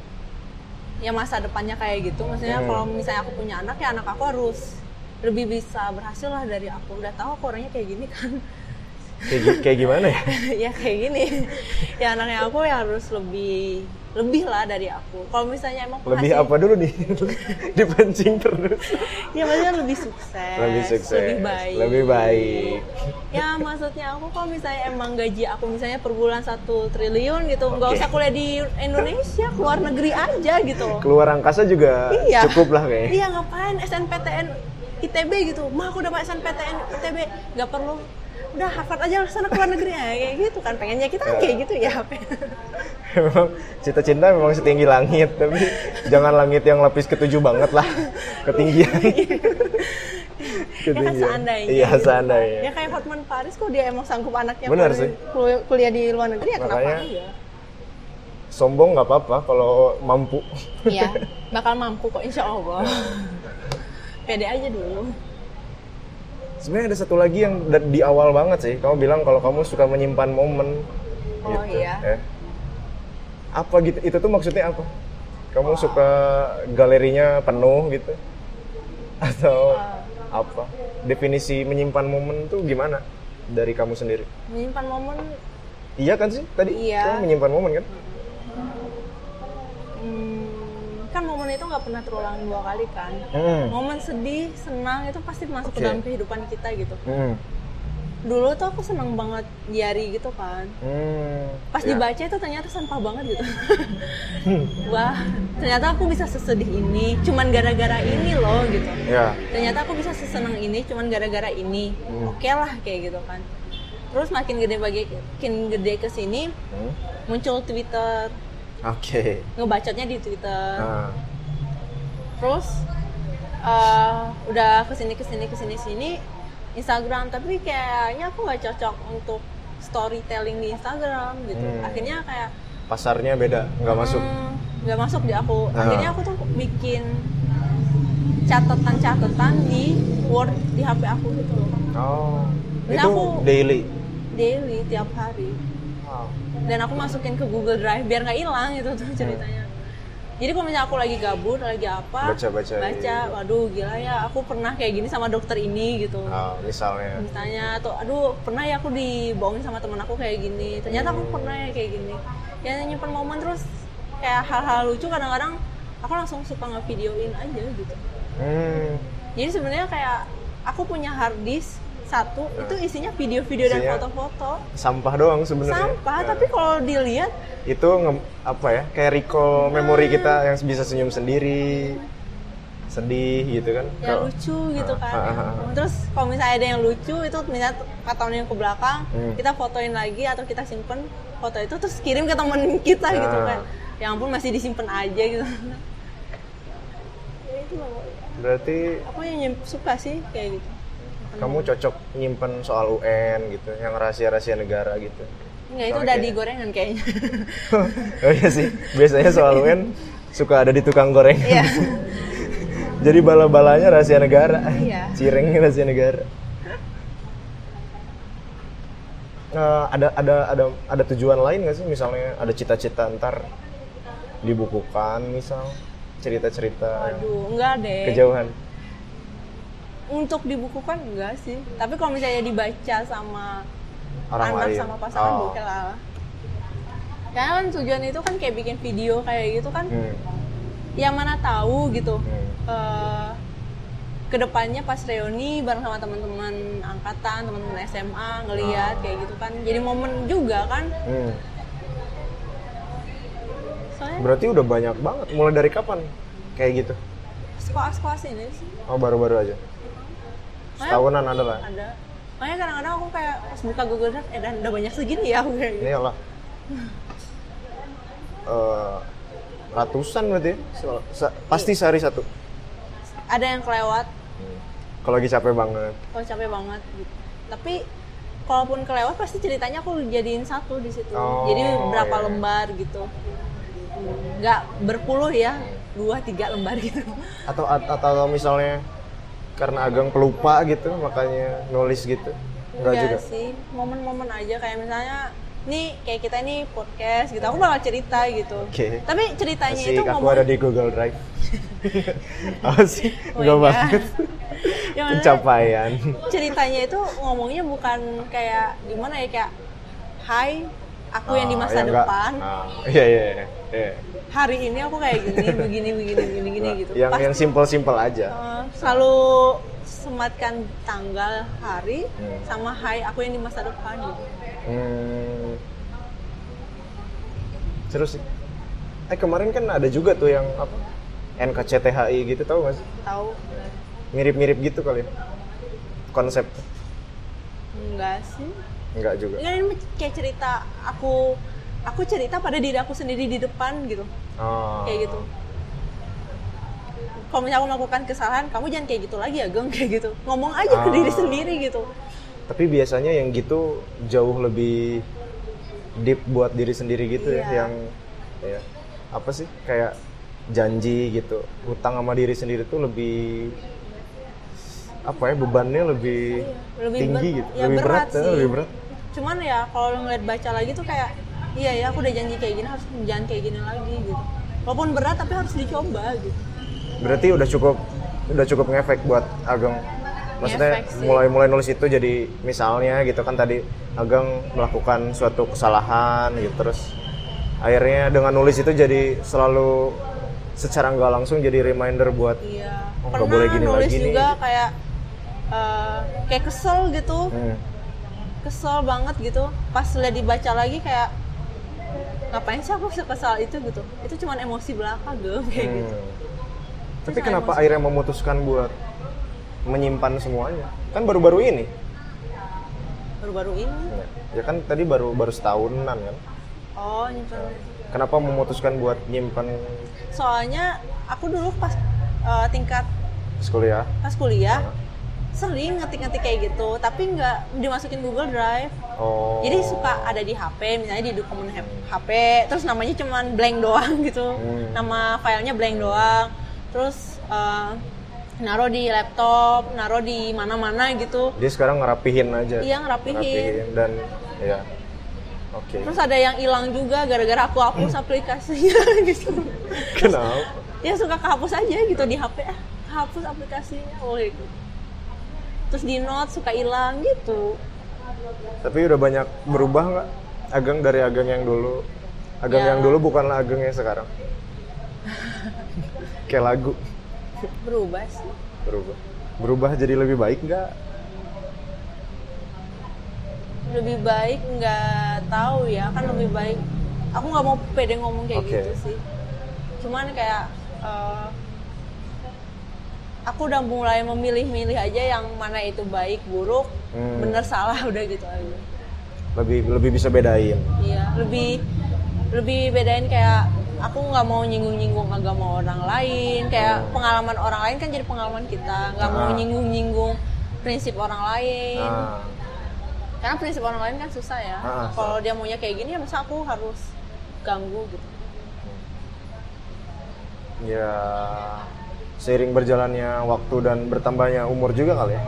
A: ya masa depannya kayak gitu maksudnya
B: Hmm.
A: kalau misalnya aku punya anak ya anak aku harus lebih bisa berhasil lah dari aku udah tahu aku orangnya kayak gini kan
B: Kayak, kayak gimana ya? [laughs]
A: ya kayak gini ya anaknya aku ya harus lebih lebih lah dari aku kalau misalnya emang
B: Lebih
A: penghasil-
B: apa dulu nih? [laughs] Dipancing terus.
A: ya maksudnya lebih sukses
B: Lebih sukses.
A: lebih baik
B: Lebih baik.
A: ya maksudnya aku kalau misalnya emang gaji aku misalnya per bulan satu triliun gitu nggak usah kuliah di Indonesia keluar negeri aja gitu
B: Keluar angkasa juga
A: Iya.
B: cukup lah kayaknya.
A: iya ngapain SNPTN ITB gitu mah aku dapat SNPTN ITB nggak perlu udah Harvard aja sana keluar negeri. Ya kayak gitu kan pengennya kita kan kayak gitu ya. [laughs]
B: Memang cita-cita memang setinggi langit tapi jangan langit yang lapis ketujuh banget lah. [laughs] Ketinggian. [laughs]
A: Ya kan seandainya
B: iya
A: gitu.
B: seandainya.
A: Ya kayak Hotman Paris kok dia emang sanggup anaknya kuliah-
B: sih.
A: kuliah, di luar negeri ya kenapa
B: Makanya-
A: enggak
B: sombong nggak apa-apa kalau mampu.
A: Iya, bakal mampu kok insya Allah. Pede aja dulu.
B: Sebenarnya ada satu lagi yang di awal banget sih. Kamu bilang kalau kamu suka menyimpan momen.
A: Oh,
B: gitu
A: iya.
B: eh. apa gitu? Itu tuh maksudnya apa? Kamu suka galerinya penuh gitu? Atau
A: Ah.
B: apa? Definisi menyimpan momen tuh gimana dari kamu sendiri?
A: Menyimpan momen,
B: Iya kan sih? Tadi
A: Iya.
B: kamu menyimpan momen kan?
A: hmm, kan momen itu nggak pernah terulang dua kali kan.
B: Hmm.
A: Momen sedih, senang itu pasti masuk ke
B: Oke.
A: dalam kehidupan kita gitu.
B: Hmm.
A: Dulu tuh aku senang banget diary gitu kan.
B: Hmm.
A: Pas
B: Ya.
A: dibaca itu ternyata sampah banget gitu. [laughs] Wah, ternyata aku bisa sesedih ini, cuman gara-gara ini loh gitu.
B: Ya.
A: ternyata aku bisa sesenang ini cuman gara-gara ini
B: Hmm.
A: oke lah kayak gitu kan terus makin gede makin gede ke sini
B: Hmm.
A: muncul Twitter
B: Oke.
A: ngebacotnya di Twitter
B: Nah.
A: terus eh, udah ke sini ke sini ke sini sini Instagram tapi kayaknya aku nggak cocok untuk storytelling di Instagram gitu
B: Hmm.
A: akhirnya kayak
B: Pasarnya beda, nggak masuk.
A: Hmm, nggak masuk di aku
B: Ah.
A: akhirnya aku tuh bikin catatan-catatan di Word di HP aku gitu loh
B: Oh.
A: Misalnya
B: Itu
A: aku-
B: daily.
A: daily tiap hari. Dan aku masukin ke Google Drive biar nggak hilang gitu tuh ceritanya jadi kalau misalnya aku lagi gabut lagi apa
B: Baca-baca.
A: baca waduh gila ya aku pernah kayak gini sama dokter ini gitu
B: Ah, misalnya.
A: misalnya atau aduh pernah ya aku dibohongin sama temen aku kayak gini ternyata aku pernah ya kayak gini ya nyimpen momen terus kayak hal-hal lucu kadang-kadang aku langsung suka ngevideoin aja gitu
B: Hmm.
A: jadi sebenarnya kayak aku punya hard disk satu itu isinya video-video dan foto-foto.
B: Sampah doang sebenarnya.
A: sampah
B: Ya.
A: tapi kalau dilihat
B: itu nge- apa ya kayak recall memori kita yang bisa senyum sendiri sedih gitu kan.
A: Ya
B: Kalau-
A: lucu gitu
B: Ah,
A: kan.
B: ah, ah, ah.
A: terus kalau misalnya ada yang lucu itu misalnya empat tahun yang ke belakang
B: Hmm.
A: kita fotoin lagi atau kita simpen foto itu terus kirim ke temen kita gitu kan. Yang ampun masih disimpan aja gitu. Ya itu loh
B: berarti
A: aku yang suka sih kayak gitu
B: kamu cocok nyimpen soal UN gitu yang rahasia-rahasia negara gitu.
A: Enggak, itu udah digorengan kayaknya. [laughs]
B: Oh iya sih biasanya soal UN suka ada di tukang goreng.
A: Iya. [laughs]
B: Jadi bala-balanya rahasia negara.
A: Iya.
B: cireng rahasia negara. Eh, ada ada ada ada tujuan lain nggak sih? Misalnya ada cita-cita ntar dibukukan misal cerita-cerita
A: waduh enggak deh.
B: kejauhan
A: untuk dibukukan enggak sih. Tapi kalau misalnya dibaca sama
B: orang
A: anak
B: lain.
A: sama pasangan
B: Oh.
A: boleh lah. Karena kan tujuan itu kan kayak bikin video kayak gitu kan
B: Hmm,
A: yang mana tahu gitu.
B: Hmm.
A: eh ke depannya pas reuni bareng sama teman-teman angkatan teman-teman SMA ngelihat kayak gitu kan. Jadi momen juga kan.
B: Hmm.
A: soalnya
B: berarti udah banyak banget. Mulai dari kapan? Kayak gitu?
A: Sekolah-sekolah sini sih.
B: Oh baru-baru aja setahunan ada lah.
A: Ada. Makanya kadang-kadang aku kayak pas buka Google Drive eh dan udah banyak segini ya aku kayak gitu.
B: ini lah Eh, ratusan berarti ya? Se- pasti sehari satu?
A: Ada yang kelewat.
B: Kalau lagi capek banget.
A: Kalau capek banget. Gitu tapi kalaupun kelewat pasti ceritanya aku jadiin satu di situ.
B: Oh,
A: jadi berapa
B: iya.
A: lembar gitu. Nggak berpuluh ya. Dua tiga lembar gitu.
B: Atau atau, atau misalnya karena Ageng pelupa gitu makanya nulis gitu. Enggak juga.
A: sih momen-momen aja kayak misalnya nih kayak kita nih podcast gitu aku bakal cerita gitu.
B: Oke.
A: tapi ceritanya
B: Asik,
A: itu
B: aku
A: ngomong
B: ada di Google Drive. Apa [laughs] sih
A: Oh
B: enggak
A: iya.
B: banget.
A: Yang mana
B: pencapaian.
A: ceritanya itu ngomongnya bukan kayak gimana ya kayak Hai aku yang di
B: Ah,
A: masa
B: ya enggak.
A: depan
B: Ah, iya iya iya, iya
A: hari ini aku kayak gini [laughs] begini begini begini gini gitu
B: yang
A: Pas-
B: yang simple-simple aja
A: Uh, selalu sematkan tanggal hari
B: Hmm.
A: sama hai aku yang di masa depan gitu.
B: Hmm. Seru sih. Eh kemarin kan ada juga tuh yang apa? NKCTHI gitu tahu gak sih?
A: Tahu
B: Mirip-mirip gitu kali. ya? Konsep
A: enggak sih?
B: Enggak juga.
A: Enggak ini kayak cerita aku aku cerita pada diri aku sendiri di depan gitu.
B: Oh.
A: Kayak gitu. Kalau misalnya aku melakukan kesalahan, kamu jangan kayak gitu lagi ya, Geng, [laughs] kayak gitu. Ngomong aja ke
B: Ah.
A: diri sendiri gitu.
B: Tapi biasanya yang gitu jauh lebih deep buat diri sendiri gitu ya,
A: Iya.
B: yang ya apa sih kayak janji gitu. Hutang sama diri sendiri tuh lebih apa ya bebannya lebih,
A: Iya, lebih
B: tinggi
A: ber-
B: gitu,
A: ya
B: lebih berat,
A: berat
B: ya,
A: sih.
B: lebih berat.
A: Cuman ya kalau lo ngeliat baca lagi tuh kayak iya ya aku udah janji kayak gini harus jangan kayak gini lagi gitu. Walaupun berat tapi harus dicoba gitu.
B: Berarti udah cukup udah cukup ngefek buat Ageng. Maksudnya
A: Ngefek sih.
B: mulai mulai nulis itu jadi misalnya gitu kan tadi Ageng melakukan suatu kesalahan gitu terus akhirnya dengan nulis itu jadi selalu secara nggak langsung jadi reminder buat
A: Iya.
B: Oh, nggak
A: Pernah
B: boleh gini
A: nulis
B: lagi nih.
A: juga kayak eh, kayak kesel gitu,
B: hmm,
A: kesel banget gitu. Pas lihat dibaca lagi kayak ngapain sih aku sekesal itu gitu. Itu cuman emosi belaka gue kayak gitu.
B: hmm. Tapi kenapa akhirnya memutuskan buat menyimpan semuanya? Kan baru-baru ini.
A: Baru-baru ini.
B: Ya kan tadi baru baru setahunan kan.
A: Oh, nyimpen.
B: Kenapa memutuskan buat nyimpan
A: Soalnya aku dulu pas eh, tingkat
B: kuliah?
A: pas kuliah sering ngetik-ngetik kayak gitu, tapi nggak dimasukin Google Drive.
B: Oh.
A: Jadi suka ada di HP, misalnya di dokumen HP, terus namanya cuman blank doang [laughs] gitu.
B: Hmm.
A: Nama filenya blank doang. Terus eh, Naruh di laptop, naruh di mana-mana gitu.
B: Dia sekarang ngerapihin aja.
A: Iya, ngerapihin.
B: dan ya. Oke.
A: Terus ada yang hilang juga gara-gara aku hapus aplikasinya [laughs] gitu.
B: Kenapa?
A: Ya suka kehapus aja gitu di HP. Ah, hapus aplikasinya. Oh, gitu. Terus di note suka hilang gitu.
B: Tapi udah banyak berubah nggak? Ageng dari Ageng yang dulu. Ageng
A: Ya.
B: yang dulu bukanlah Ageng yang sekarang. [laughs] Kayak lagu
A: Berubah sih.
B: berubah. Berubah jadi lebih baik nggak?
A: Lebih baik nggak tahu ya, kan lebih baik. Aku nggak mau pede ngomong kayak
B: Oke.
A: gitu sih. Cuman kayak eh, aku udah mulai memilih-milih aja yang mana itu baik, buruk,
B: Hmm.
A: bener salah [laughs] udah gitu aja.
B: Lebih lebih bisa bedain.
A: Iya, lebih lebih bedain kayak aku nggak mau nyinggung-nyinggung agama orang lain, kayak pengalaman orang lain kan jadi pengalaman kita, nggak mau
B: Ah.
A: nyinggung-nyinggung prinsip orang lain.
B: Nah,
A: Karena prinsip orang lain kan susah ya.
B: Ah,
A: Kalau dia maunya kayak gini ya masa aku harus ganggu gitu.
B: ya seiring berjalannya waktu dan bertambahnya umur juga kali ya.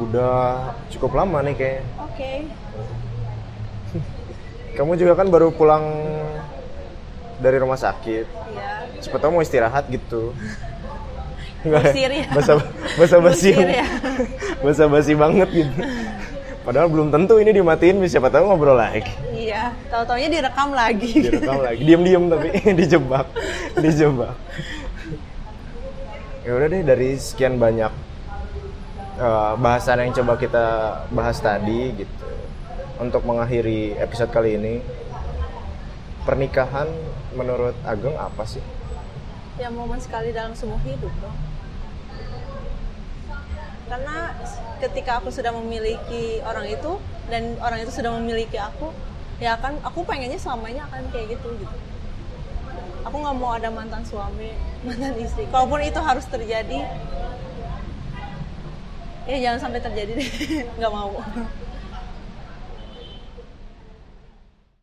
B: Udah cukup lama nih kayak.
A: Oke. [laughs]
B: Kamu juga kan baru pulang dari rumah sakit.
A: Iya.
B: Cepet tau mau istirahat gitu. [laughs] Enggak
A: Busir ya.
B: Basa, basa basi.
A: Ya. [laughs]
B: Basa basi banget gitu. Padahal belum tentu ini dimatiin, siapa tahu ngobrol lagi.
A: Iya. Tahu-taunya direkam lagi.
B: direkam lagi diam-diam tapi [laughs] dijebak dijebak ya udah deh dari sekian banyak eh, bahasan yang coba kita bahas tadi gitu untuk mengakhiri episode kali ini pernikahan menurut Ageng apa sih
A: ya momen sekali dalam semua hidup dong. Karena ketika aku sudah memiliki orang itu dan orang itu sudah memiliki aku, ya kan aku pengennya selamanya akan kayak gitu gitu. Aku nggak mau ada mantan suami, [laughs] mantan istri. Kalaupun itu harus terjadi, ya jangan sampai terjadi deh. [laughs] Nggak mau.